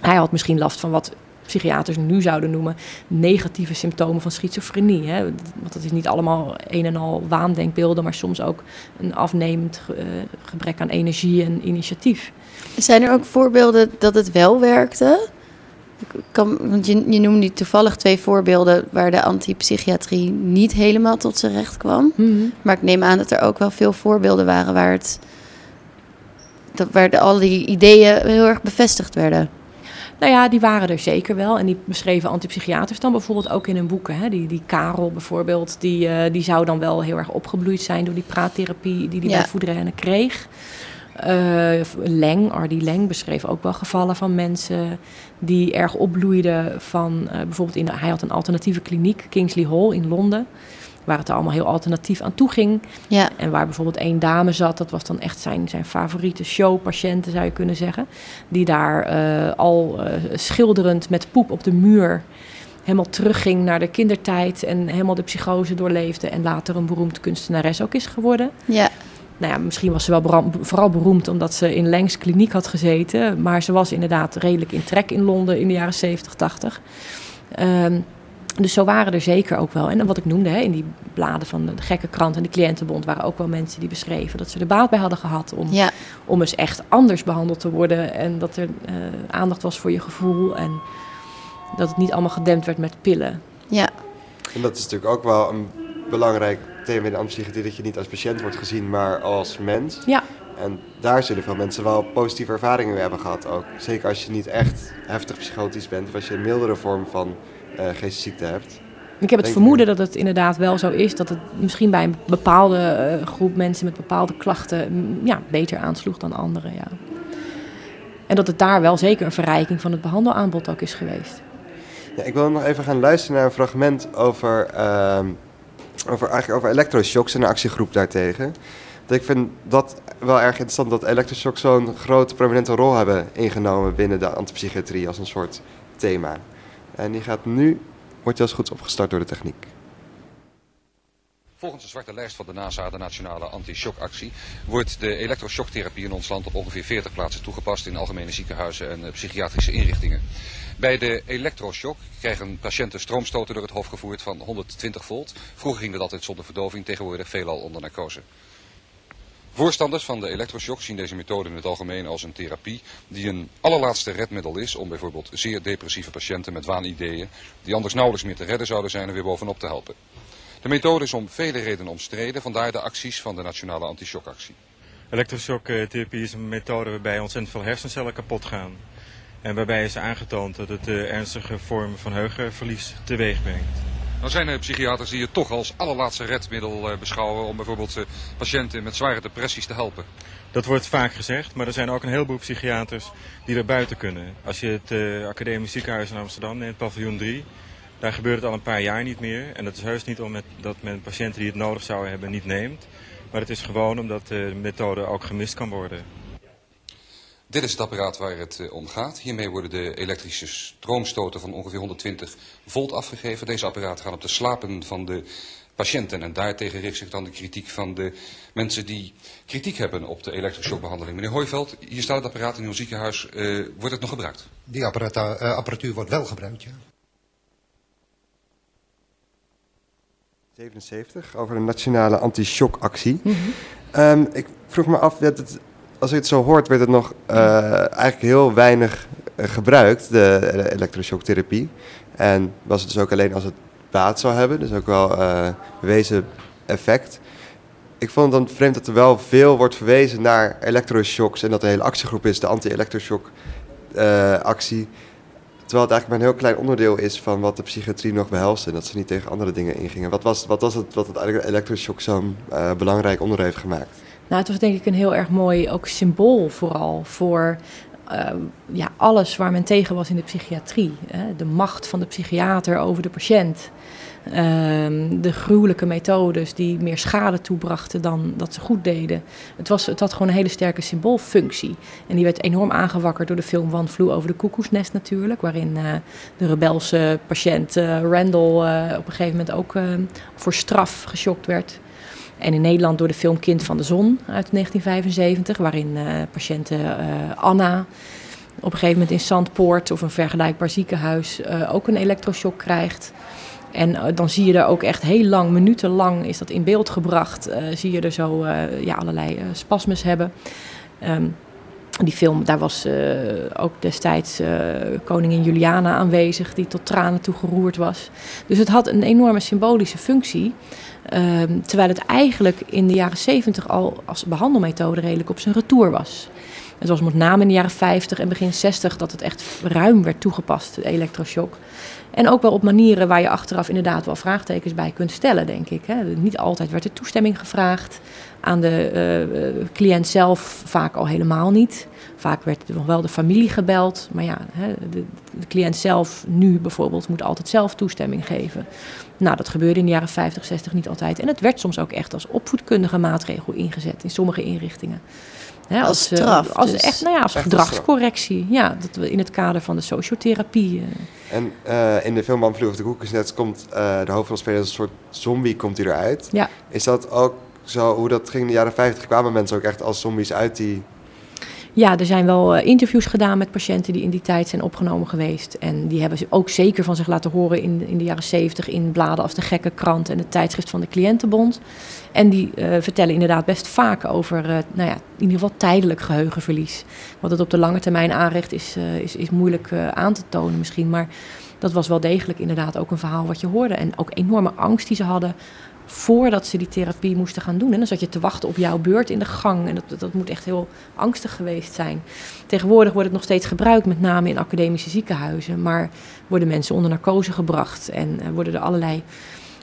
hij had misschien last van wat psychiaters nu zouden noemen... negatieve symptomen van schizofrenie. Hè? Want dat is niet allemaal een en al waandenkbeelden... maar soms ook een afnemend eh, gebrek aan energie en initiatief. Zijn er ook voorbeelden dat het wel werkte? Kan, want je, je noemde toevallig twee voorbeelden waar de antipsychiatrie niet helemaal tot zijn recht kwam. Maar ik neem aan dat er ook wel veel voorbeelden waren waar, het, dat, waar de, al die ideeën heel erg bevestigd werden. Nou ja, die waren er zeker wel. En die beschreven antipsychiaters dan bijvoorbeeld ook in hun boeken. Hè? Die, die Karel bijvoorbeeld, die, eh, die zou dan wel heel erg opgebloeid zijn door die praattherapie die hij Ja. bij Voedrenne kreeg. Eh, Leng, Ardy Leng, beschreef ook wel gevallen van mensen die erg opbloeiden van eh, bijvoorbeeld in, hij had een alternatieve kliniek, Kingsley Hall in Londen, waar het er allemaal heel alternatief aan toe ging. Ja, En waar bijvoorbeeld één dame zat, dat was dan echt zijn, zijn favoriete showpatiënten, zou je kunnen zeggen. Die daar eh, al eh, schilderend met poep op de muur helemaal terugging naar de kindertijd. En helemaal de psychose doorleefde. En later een beroemd kunstenares ook is geworden. ja, Nou ja, misschien was ze wel vooral beroemd omdat ze in Lengs kliniek had gezeten. Maar ze was inderdaad redelijk in trek in Londen in de jaren 70, 80. Ehm, dus zo waren er zeker ook wel. En wat ik noemde, hè, in die bladen van de gekke krant en de cliëntenbond... waren ook wel mensen die beschreven dat ze er baat bij hadden gehad... om, ja. om eens echt anders behandeld te worden. En dat er eh, aandacht was voor je gevoel. En dat het niet allemaal gedempt werd met pillen. ja. En dat is natuurlijk ook wel een belangrijk thema in de antipsychiatrie, dat je niet als patiënt wordt gezien, maar als mens. Ja, En daar zullen veel mensen wel positieve ervaringen mee hebben gehad ook. Zeker als je niet echt heftig psychotisch bent, of als je een mildere vorm van geestesziekte hebt. Ik heb het Denk vermoeden dat het inderdaad wel zo is dat het misschien bij een bepaalde eh, groep mensen met bepaalde klachten mm, ja, beter aansloeg dan anderen. Ja. En dat het daar wel zeker een verrijking van het behandelaanbod ook is geweest. Ja, ik wil nog even gaan luisteren naar een fragment over, ehm, over, eigenlijk over elektroshocks en een actiegroep daartegen. Dat ik vind dat wel erg interessant dat elektroshocks zo'n grote prominente rol hebben ingenomen binnen de antipsychiatrie als een soort thema. En die gaat nu, wordt als goed opgestart door de techniek. Volgens de zwarte lijst van de NASA, de Nationale Anti-Shockactie, wordt de elektroshocktherapie in ons land op ongeveer 40 plaatsen toegepast in algemene ziekenhuizen en eh, psychiatrische inrichtingen. Bij de elektroshock krijgen patiënten stroomstoten door het hoofd gevoerd van 120 volt. Vroeger ging dat altijd zonder verdoving, tegenwoordig veelal onder narcose. Voorstanders van de elektroshock zien deze methode in het algemeen als een therapie die een allerlaatste redmiddel is om bijvoorbeeld zeer depressieve patiënten met waanideeën, die anders nauwelijks meer te redden zouden zijn, er weer bovenop te helpen. De methode is om vele redenen omstreden, vandaar de acties van de Nationale Antishockactie. Elektroshocktherapie is een methode waarbij ontzettend veel hersencellen kapot gaan. En waarbij is aangetoond dat het eh, ernstige vormen van geheugenverlies teweeg brengt. Nou zijn er psychiaters die het toch als allerlaatste redmiddel eh, beschouwen om bijvoorbeeld eh, patiënten met zware depressies te helpen. Dat wordt vaak gezegd, maar er zijn ook een heleboel psychiaters die er buiten kunnen. Als je het eh, Academisch Ziekenhuis in Amsterdam neemt, paviljoen 3, Daar gebeurt het al een paar jaar niet meer. En dat is heus niet omdat men patiënten die het nodig zouden hebben niet neemt. Maar het is gewoon omdat de methode ook gemist kan worden. Dit is het apparaat waar het eh, om gaat. Hiermee worden de elektrische stroomstoten van ongeveer 120 volt afgegeven. Deze apparaten gaan op de slapen van de patiënten. En daartegen richt zich dan de kritiek van de mensen die kritiek hebben op de elektroshockbehandeling. Meneer Hooiveld, hier staat het apparaat in uw ziekenhuis. Uh, wordt het nog gebruikt? Die apparatuur wordt wel gebruikt, ja. 77, over een nationale anti-shockactie. Mm -hmm. ik vroeg me af, het, als je het zo hoort, werd het nog uh, eigenlijk heel weinig uh, gebruikt, de elektroshocktherapie. En was het dus ook alleen als het baat zou hebben, dus ook wel bewezen effect. Ik vond het dan vreemd dat er wel veel wordt verwezen naar elektroshocks en dat de hele actiegroep is, de anti-elektroshock-actie. Terwijl het eigenlijk maar een heel klein onderdeel is van wat de psychiatrie nog behelst en dat ze niet tegen andere dingen ingingen. Wat was, wat was het wat het elektroshock zo'n belangrijk onderdeel heeft gemaakt? Nou, het was denk ik een heel erg mooi ook symbool vooral voor uh, ja, alles waar men tegen was in de psychiatrie. Hè? De macht van de psychiater over de patiënt. Uh, de gruwelijke methodes die meer schade toebrachten dan dat ze goed deden. Het, was, het had gewoon een hele sterke symboolfunctie. En die werd enorm aangewakkerd door de film One Flew over de koekoesnest natuurlijk. Waarin uh, de rebelse patiënt uh, Randall op een gegeven moment ook voor straf geschokt werd. En in Nederland door de film Kind van de Zon uit 1975, waarin uh, Anna op een gegeven moment in Zandpoort of een vergelijkbaar ziekenhuis uh, ook een elektroshock krijgt. En dan zie je er ook echt heel lang, minutenlang is dat in beeld gebracht. zie je er zo ja, allerlei spasmes hebben. Um, die film, daar was ook destijds koningin Juliana aanwezig, die tot tranen toe geroerd was. Dus het had een enorme symbolische functie. Um, terwijl het eigenlijk in de jaren 70 al als behandelmethode redelijk op zijn retour was. Het was met name in de jaren 50 en begin 60 dat het echt ruim werd toegepast, de elektroshock. En ook wel op manieren waar je achteraf inderdaad wel vraagtekens bij kunt stellen, denk ik. Hè. Niet altijd werd er toestemming gevraagd. Aan de uh, cliënt zelf vaak al helemaal niet. Vaak werd er nog wel de familie gebeld. Maar ja, hè, de, de, cliënt zelf nu bijvoorbeeld moet altijd zelf toestemming geven. Nou, dat gebeurde in de jaren 50, 60 niet altijd. En het werd soms ook echt als opvoedkundige maatregel ingezet in sommige inrichtingen. Hè, als, als, straf. als dus. echt, nou ja, als echt gedragscorrectie. Ja, dat we in het kader van de sociotherapie. Uh. En uh, in de film Man Vloog de Koekensnet komt uh, de hoofdrolspeler als een soort zombie komt hij eruit. Ja. Is dat ook zo hoe dat ging in de jaren 50? Kwamen mensen ook echt als zombies uit die ja, er zijn wel uh, interviews gedaan met patiënten die in die tijd zijn opgenomen geweest. En die hebben ze ook zeker van zich laten horen in, in de jaren zeventig in bladen als de Gekke Krant en het tijdschrift van de Cliëntenbond. En die uh, vertellen inderdaad best vaak over, uh, nou ja, in ieder geval tijdelijk geheugenverlies. Wat het op de lange termijn aanrecht is, is, is moeilijk aan te tonen misschien. Maar dat was wel degelijk inderdaad ook een verhaal wat je hoorde. En ook enorme angst die ze hadden voordat ze die therapie moesten gaan doen. En dan zat je te wachten op jouw beurt in de gang. En dat, dat moet echt heel angstig geweest zijn. Tegenwoordig wordt het nog steeds gebruikt, met name in academische ziekenhuizen. Maar worden mensen onder narcose gebracht en uh, worden er allerlei,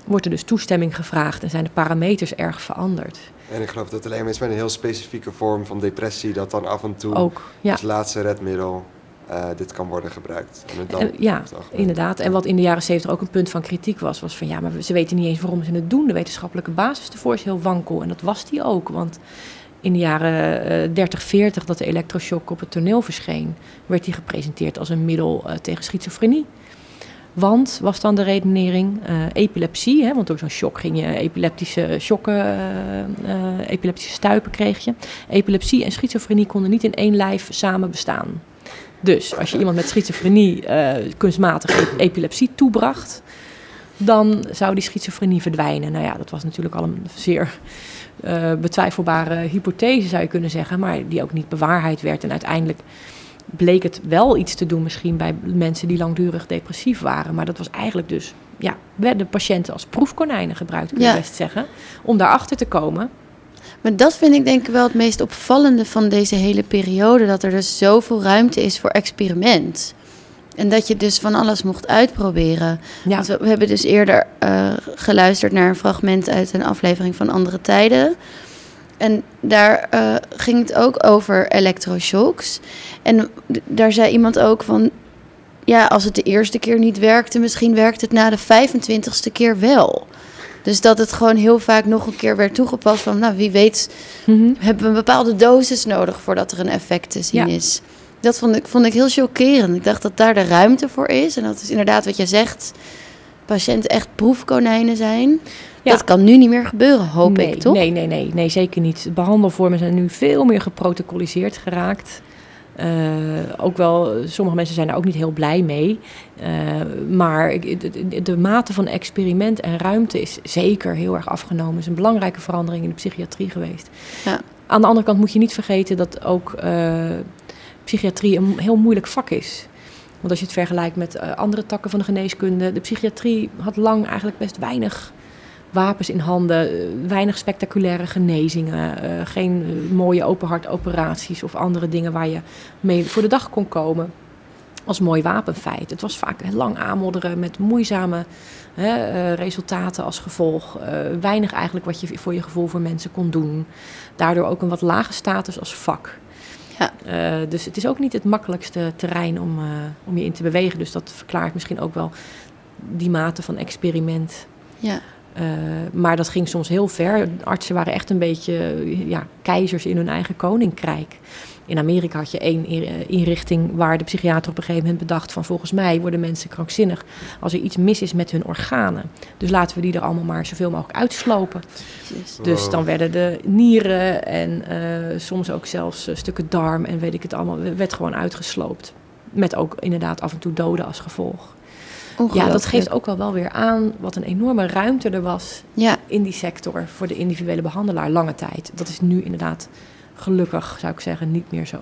wordt er dus toestemming gevraagd en zijn de parameters erg veranderd. En ik geloof dat alleen maar is met een heel specifieke vorm van depressie dat dan af en toe Ook, ja. als laatste redmiddel uh, dit kan worden gebruikt. En dan, ja, inderdaad. En wat in de jaren 70 ook een punt van kritiek was, was van ja, maar ze weten niet eens waarom ze het doen. De wetenschappelijke basis ervoor is heel wankel. En dat was die ook. Want in de jaren uh, 30, 40 dat de elektroshock op het toneel verscheen, werd die gepresenteerd als een middel tegen schizofrenie. Want, was dan de redenering, epilepsie, hè, want door zo'n shock ging je epileptische shocken, epileptische stuipen kreeg je. Epilepsie en schizofrenie konden niet in één lijf samen bestaan. Dus als je iemand met schizofrenie kunstmatig epilepsie toebracht, dan zou die schizofrenie verdwijnen. Nou ja, dat was natuurlijk al een zeer betwijfelbare hypothese, zou je kunnen zeggen, maar die ook niet bewaarheid werd en uiteindelijk bleek het wel iets te doen misschien bij mensen die langdurig depressief waren. Maar dat was eigenlijk dus, ja, werden patiënten als proefkonijnen gebruikt, kun je ja. best zeggen, om daarachter te komen. Maar dat vind ik denk ik wel het meest opvallende van deze hele periode. Dat er dus zoveel ruimte is voor experiment. En dat je dus van alles mocht uitproberen. Ja. Want we, we hebben dus eerder uh, geluisterd naar een fragment uit een aflevering van Andere Tijden. En daar uh, ging het ook over elektroshocks. En daar zei iemand ook van. ja, als het de eerste keer niet werkte, misschien werkt het na de 25ste keer wel. Dus dat het gewoon heel vaak nog een keer werd toegepast van, nou wie weet, hebben we een bepaalde dosis nodig voordat er een effect te zien Ja. is. Dat vond ik, vond ik heel chockerend. Ik dacht dat daar de ruimte voor is. En dat is inderdaad wat je zegt, patiënten echt proefkonijnen zijn. Ja. Dat kan nu niet meer gebeuren, hoop nee, ik, toch? Nee, nee, nee, nee, zeker niet. Behandelvormen zijn nu veel meer geprotocoliseerd geraakt. Eh, ook wel, sommige mensen zijn daar ook niet heel blij mee. Eh, maar de, mate van experiment en ruimte is zeker heel erg afgenomen. Het is een belangrijke verandering in de psychiatrie geweest. Ja. Aan de andere kant moet je niet vergeten dat ook eh, psychiatrie een heel moeilijk vak is. Want als je het vergelijkt met andere takken van de geneeskunde, de psychiatrie had lang eigenlijk best weinig wapens in handen, eh, weinig spectaculaire genezingen, eh, geen eh, mooie openhartoperaties of andere dingen waar je mee voor de dag kon komen als mooi wapenfeit. Het was vaak lang aanmodderen met moeizame hè, resultaten als gevolg. Weinig eigenlijk wat je voor je gevoel voor mensen kon doen. Daardoor ook een wat lage status als vak. Ja. Dus het is ook niet het makkelijkste terrein om, om je in te bewegen. Dus dat verklaart misschien ook wel die mate van experiment. Ja. Eh, maar dat ging soms heel ver. Artsen waren echt een beetje ja, keizers in hun eigen koninkrijk. In Amerika had je één eh, inrichting waar de psychiater op een gegeven moment bedacht van volgens mij worden mensen krankzinnig als er iets mis is met hun organen. Dus laten we die er allemaal maar zoveel mogelijk uitslopen. Jezus. Dus dan werden de nieren en eh, soms ook zelfs stukken darm en weet ik het allemaal, werd gewoon uitgesloopt. Met ook inderdaad af en toe doden als gevolg. Ja, dat geeft ook wel wel weer aan wat een enorme ruimte er was Ja, in die sector voor de individuele behandelaar lange tijd. Dat is nu inderdaad gelukkig, zou ik zeggen, niet meer zo.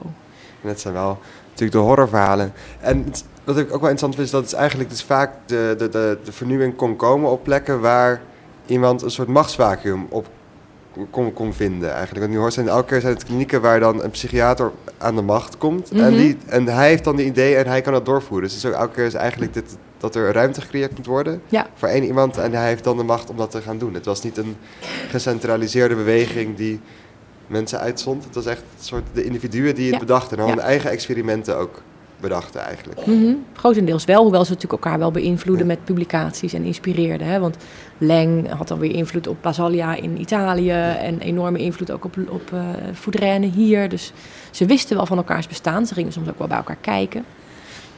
En dat zijn wel natuurlijk de horrorverhalen. En het- wat ik ook wel interessant vind, is dat het eigenlijk dus vaak de, de, de, de vernieuwing kon komen op plekken waar iemand een soort machtsvacuum op kon, kon vinden eigenlijk. Want nu hoort zijn elke keer zijn het klinieken waar dan een psychiater aan de macht komt. en, Mhm. die, en hij heeft dan de idee en hij kan dat doorvoeren. Dus het is ook elke keer is eigenlijk dit, dat er ruimte gecreëerd moet worden Ja. voor één iemand. En hij heeft dan de macht om dat te gaan doen. Het was niet een gecentraliseerde beweging die mensen uitzond. Het was echt een soort de individuen die het Ja. bedachten. En Ja. hun eigen experimenten ook bedachten eigenlijk. Mhm. Grotendeels wel, hoewel ze natuurlijk elkaar wel beïnvloeden met publicaties en inspireerden. Hè? Want Leng had dan weer invloed op Basalia in Italië en enorme invloed ook op, op eh hier. Dus ze wisten wel van elkaars bestaan. Ze gingen soms ook wel bij elkaar kijken.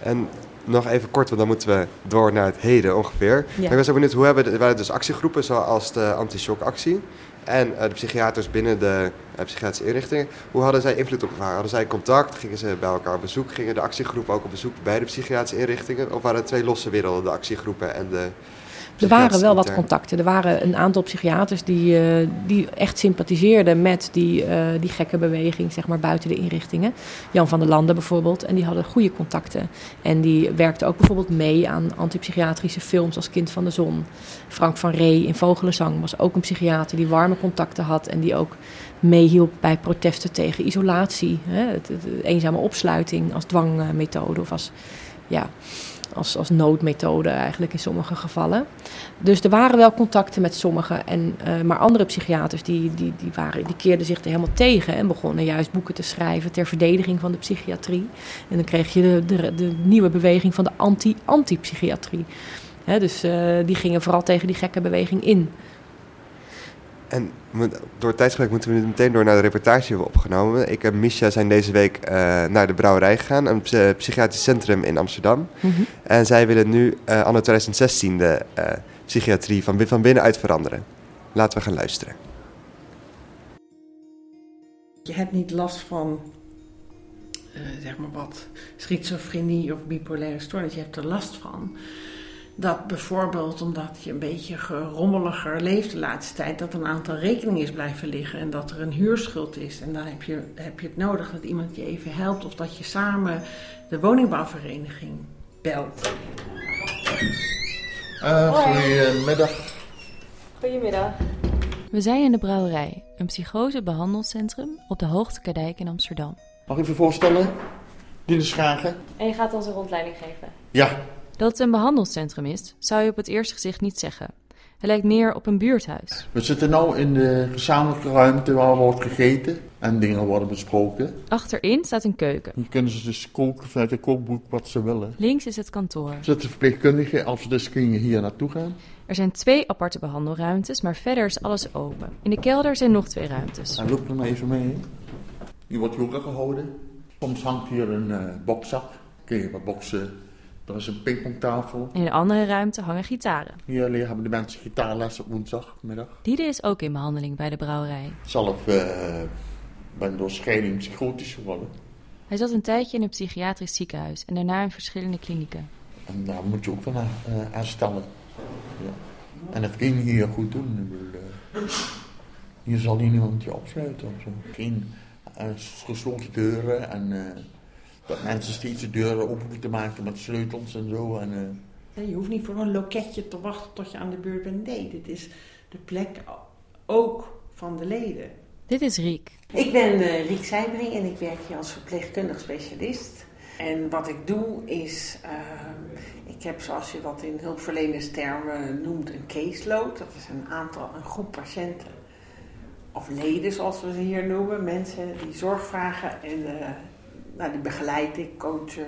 En nog even kort, want dan moeten we door naar het heden ongeveer. Ja. Ik was ook benieuwd, hoe hebben er waren dus actiegroepen zoals de anti-shock-actie en eh, de psychiaters binnen de eh, psychiatrische inrichtingen. Hoe hadden zij invloed op elkaar? Hadden zij contact? Gingen ze bij elkaar op bezoek? Gingen de actiegroepen ook op bezoek bij de psychiatrische inrichtingen? Of waren het twee losse werelden, de actiegroepen en de Er waren wel wat contacten. Er waren een aantal psychiaters die, eh, die echt sympathiseerden met die, eh, die gekke beweging, zeg maar, buiten de inrichtingen. Jan van der Landen bijvoorbeeld. En die hadden goede contacten. En die werkten ook bijvoorbeeld mee aan antipsychiatrische films als Kind van de Zon. Frank van Ree in Vogelenzang was ook een psychiater die warme contacten had. En die ook meehielp bij protesten tegen isolatie. Hè? Het, het- de eenzame opsluiting als dwangmethode of als... Ja, als, als noodmethode eigenlijk in sommige gevallen. Dus er waren wel contacten met sommigen. En, eh, maar andere psychiaters die, die, die, waren, die keerden zich er helemaal tegen. En begonnen juist boeken te schrijven ter verdediging van de psychiatrie. En dan kreeg je de, de, de nieuwe beweging van de anti-antipsychiatrie. Dus eh, die gingen vooral tegen die gekke beweging in. En door het tijdsgebrek moeten we nu meteen door naar de reportage die we hebben opgenomen. Ik en Misha zijn deze week eh, naar de brouwerij gegaan, een psy- psychiatrisch centrum in Amsterdam. En zij willen nu eh anno 2016 de eh, psychiatrie van, bi- van binnenuit veranderen. Laten we gaan luisteren. Je hebt niet last van, eh, zeg maar wat, schizofrenie of bipolaire stoornis. Je hebt er last van dat bijvoorbeeld omdat je een beetje gerommeliger leeft de laatste tijd, dat een aantal rekeningen is blijven liggen en dat er een huurschuld is. En dan heb je, heb je het nodig dat iemand je even helpt of dat je samen de woningbouwvereniging belt. goedemiddag. Goedemiddag. We zijn in de Brouwerij, een psychose-behandelcentrum op de Hoogtekadijk in Amsterdam. Mag ik even voorstellen? Dine Schagen. En je gaat ons een rondleiding geven? Ja. Dat het een behandelcentrum is, zou je op het eerste gezicht niet zeggen. Het lijkt meer op een buurthuis. We zitten nu in de gezamenlijke ruimte waar wordt gegeten. En dingen worden besproken. Achterin staat een keuken. Hier kunnen ze dus koken vanuit het kookboek wat ze willen. Links is het kantoor. Er zitten verpleegkundigen, als dus kun je hier naartoe gaan. Er zijn twee aparte behandelruimtes, maar verder is alles open. In de kelder zijn nog twee ruimtes. En loop er maar even mee. Hier wordt yoga gehouden. Soms hangt hier een uh, bokzak. Kun je wat boksen. Er is een pingpongtafel. In de andere ruimte hangen gitaren. Hier hebben de mensen gitaarles op woensdagmiddag. Diede is ook in behandeling bij de brouwerij. Zelf uh, ben door scheiding psychotisch geworden. Hij zat een tijdje in een psychiatrisch ziekenhuis en daarna in verschillende klinieken. En daar moet je ook van uh, aan stellen. Ja. En dat kun je hier goed doen. Uh, hier zal hier niemand je opsluiten of zo. Geen gesloten deuren en dat mensen steeds de deuren open moeten maken met sleutels en zo. En, Je hoeft niet voor een loketje te wachten tot je aan de beurt bent. Nee, dit is de plek ook van de leden. Dit is Riek. Ik ben uh, Riek Seibring en ik werk hier als verpleegkundig specialist. En wat ik doe is, uh, ik heb zoals je dat in hulpverlenerstermen noemt, een caseload. Dat is een aantal, een groep patiënten. Of leden zoals we ze hier noemen. Mensen die zorg vragen en uh, nou, die begeleid ik, coach ze,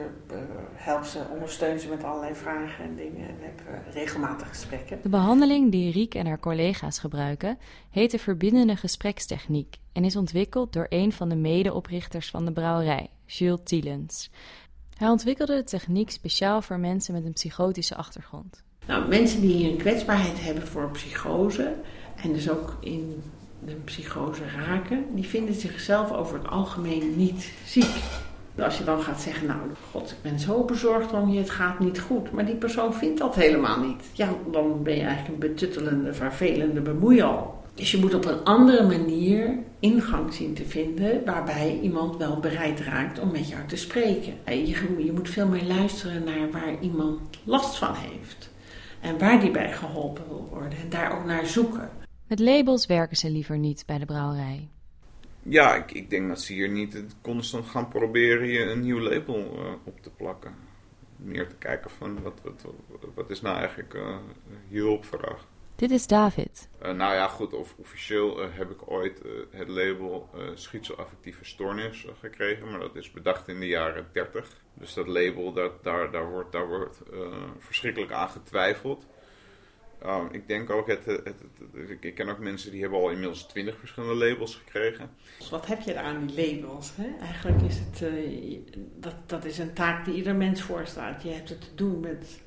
help ze, ondersteun ze met allerlei vragen en dingen. En heb regelmatig gesprekken. De behandeling die Riek en haar collega's gebruiken heet de verbindende gesprekstechniek en is ontwikkeld door een van de medeoprichters van de brouwerij, Jules Tielens. Hij ontwikkelde de techniek speciaal voor mensen met een psychotische achtergrond. Nou, mensen die hier een kwetsbaarheid hebben voor psychose en dus ook in de psychose raken, die vinden zichzelf over het algemeen niet ziek. Als je dan gaat zeggen, nou god, ik ben zo bezorgd om je, het gaat niet goed. Maar die persoon vindt dat helemaal niet. Ja, dan ben je eigenlijk een betuttelende, vervelende bemoeial. Dus je moet op een andere manier ingang zien te vinden waarbij iemand wel bereid raakt om met jou te spreken. Je, je moet veel meer luisteren naar waar iemand last van heeft. En waar die bij geholpen wil worden. En daar ook naar zoeken. Met labels werken ze liever niet bij de brouwerij. Ja, ik, ik denk dat ze hier niet constant gaan proberen je een nieuw label uh, op te plakken. Meer te kijken van wat, wat, wat is nou eigenlijk uh, hierop vraag. Dit is David. Uh, nou ja, goed, of, officieel heb ik ooit het label schizoaffectieve stoornis gekregen, maar dat is bedacht in de jaren 30. Dus dat label, dat, daar, daar wordt, daar wordt verschrikkelijk aan getwijfeld. Um, ik denk ook, het, het, het, ik ken ook mensen die hebben al inmiddels twintig verschillende labels gekregen. Wat heb je aan die labels? Hè? Eigenlijk is het, uh, dat, dat is een taak die ieder mens voorstaat. Je hebt het te doen met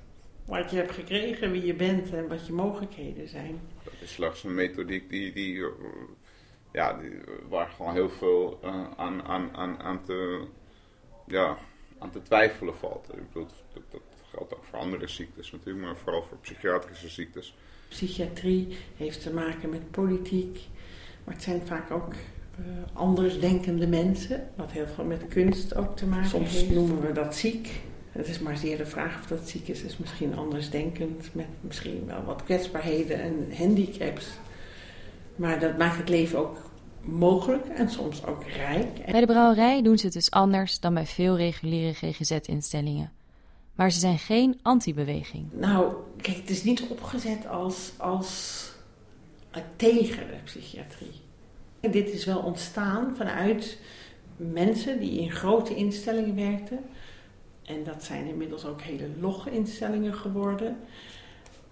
wat je hebt gekregen, wie je bent en wat je mogelijkheden zijn. Dat is slechts een methodiek die, die, ja, die, waar gewoon heel veel uh, aan, aan, aan, aan, te, ja, aan te twijfelen valt. Ik bedoel, dat, dat geldt ook voor andere ziektes natuurlijk, maar vooral voor psychiatrische ziektes. Psychiatrie heeft te maken met politiek, maar het zijn vaak ook uh, andersdenkende mensen, wat heel veel met kunst ook te maken Soms heeft. Soms noemen we dat ziek. Het is maar zeer de vraag of dat ziek is. Het is misschien andersdenkend, met misschien wel wat kwetsbaarheden en handicaps. Maar dat maakt het leven ook mogelijk en soms ook rijk. Bij de brouwerij doen ze het dus anders dan bij veel reguliere GGZ-instellingen. Maar ze zijn geen anti-beweging. Nou, kijk, het is niet opgezet als, als tegen de psychiatrie. En dit is wel ontstaan vanuit mensen die in grote instellingen werkten. En dat zijn inmiddels ook hele logge instellingen geworden.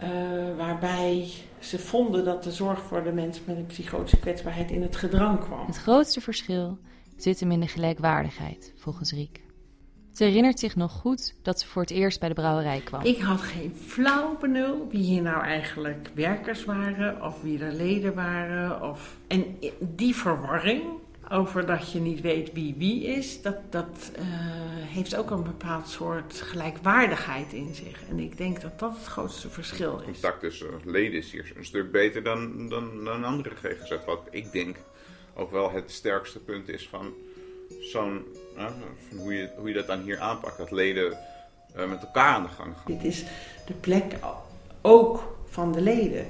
Uh, waarbij ze vonden dat de zorg voor de mensen met een psychotische kwetsbaarheid in het gedrang kwam. Het grootste verschil zit hem in de gelijkwaardigheid, volgens Riek. Ze herinnert zich nog goed dat ze voor het eerst bij de brouwerij kwam. Ik had geen flauw benul wie hier nou eigenlijk werkers waren of wie er leden waren. Of... En die verwarring over dat je niet weet wie wie is, dat, dat uh, heeft ook een bepaald soort gelijkwaardigheid in zich. En ik denk dat dat het grootste verschil is. Contact tussen leden is hier een stuk beter dan, dan, dan andere GGZ. Wat ik denk ook wel het sterkste punt is van zo'n, uh, van hoe, je, hoe je dat dan hier aanpakt, dat leden uh, met elkaar aan de gang gaan. Dit is de plek ook van de leden.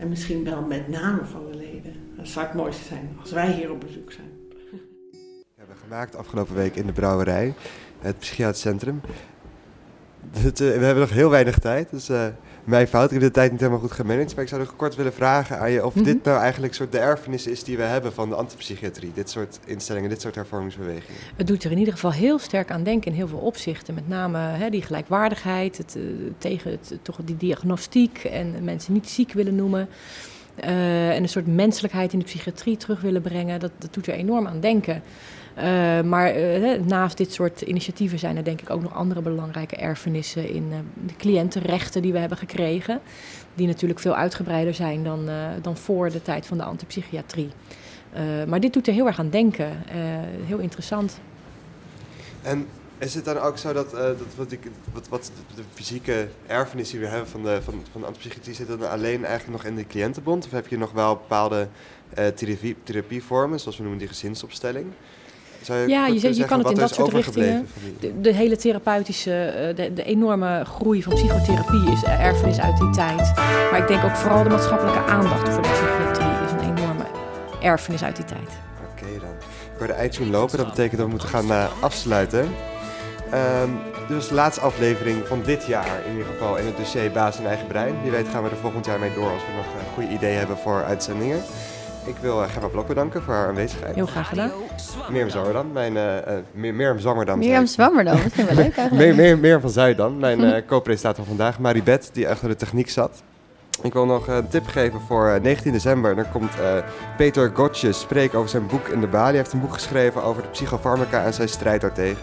En misschien wel met name van de leden. Dat zou het mooiste zijn als wij hier op bezoek zijn. We hebben gemaakt afgelopen week in de brouwerij, het psychiatrisch centrum. uh, we hebben nog heel weinig tijd, dus uh, mijn fout. Ik heb de tijd niet helemaal goed gemanaged. Maar ik zou nog kort willen vragen aan je of mm -hmm. dit nou eigenlijk soort de erfenis is die we hebben van de antipsychiatrie. Dit soort instellingen, dit soort hervormingsbewegingen. Het doet er in ieder geval heel sterk aan denken in heel veel opzichten. Met name hè, die gelijkwaardigheid, het, uh, tegen het, toch die diagnostiek en mensen niet ziek willen noemen. Uh, en een soort menselijkheid in de psychiatrie terug willen brengen. Dat, dat doet er enorm aan denken. Uh, maar uh, naast dit soort initiatieven zijn er denk ik ook nog andere belangrijke erfenissen in uh, de cliëntenrechten die we hebben gekregen. Die natuurlijk veel uitgebreider zijn dan, dan voor de tijd van de antipsychiatrie. maar dit doet er heel erg aan denken. heel interessant. En is het dan ook zo dat, dat wat, ik, wat, wat de fysieke erfenis die we hebben van de, van, van antipsychiatrie zit dan alleen eigenlijk nog in de cliëntenbond? Of heb je nog wel bepaalde therapie, therapievormen, zoals we noemen die gezinsopstelling? Ja, je, je, je kan het in dat soort richtingen. De, de, hele therapeutische, de, de, enorme groei van psychotherapie is erfenis uit die tijd. Maar ik denk ook vooral de maatschappelijke aandacht voor de psychiatrie is een enorme erfenis uit die tijd. Oké okay, dan. Ik hoor de eindzoen lopen, dat betekent dat we moeten gaan uh, afsluiten. Um, dus de laatste aflevering van dit jaar in ieder geval in het dossier Baas en Eigen Brein. Wie weet gaan we er volgend jaar mee door als we nog uh, goede ideeën hebben voor uitzendingen. Ik wil uh, Gemma Blok bedanken voor haar aanwezigheid. Heel graag gedaan. Mirjam Zwammerdam, mijn... Uh, uh, Mirjam Zwammerdam. Mirjam Zwammerdam, dat vind ik wel leuk eigenlijk. Meer, meer, van Zuidam, mijn uh, co-presentator vandaag. Maribeth, die achter de techniek zat. Ik wil nog een tip geven voor 19 december. Dan komt Peter Gotje spreken over zijn boek in de Bali. Hij heeft een boek geschreven over de psychofarmaca en zijn strijd daartegen.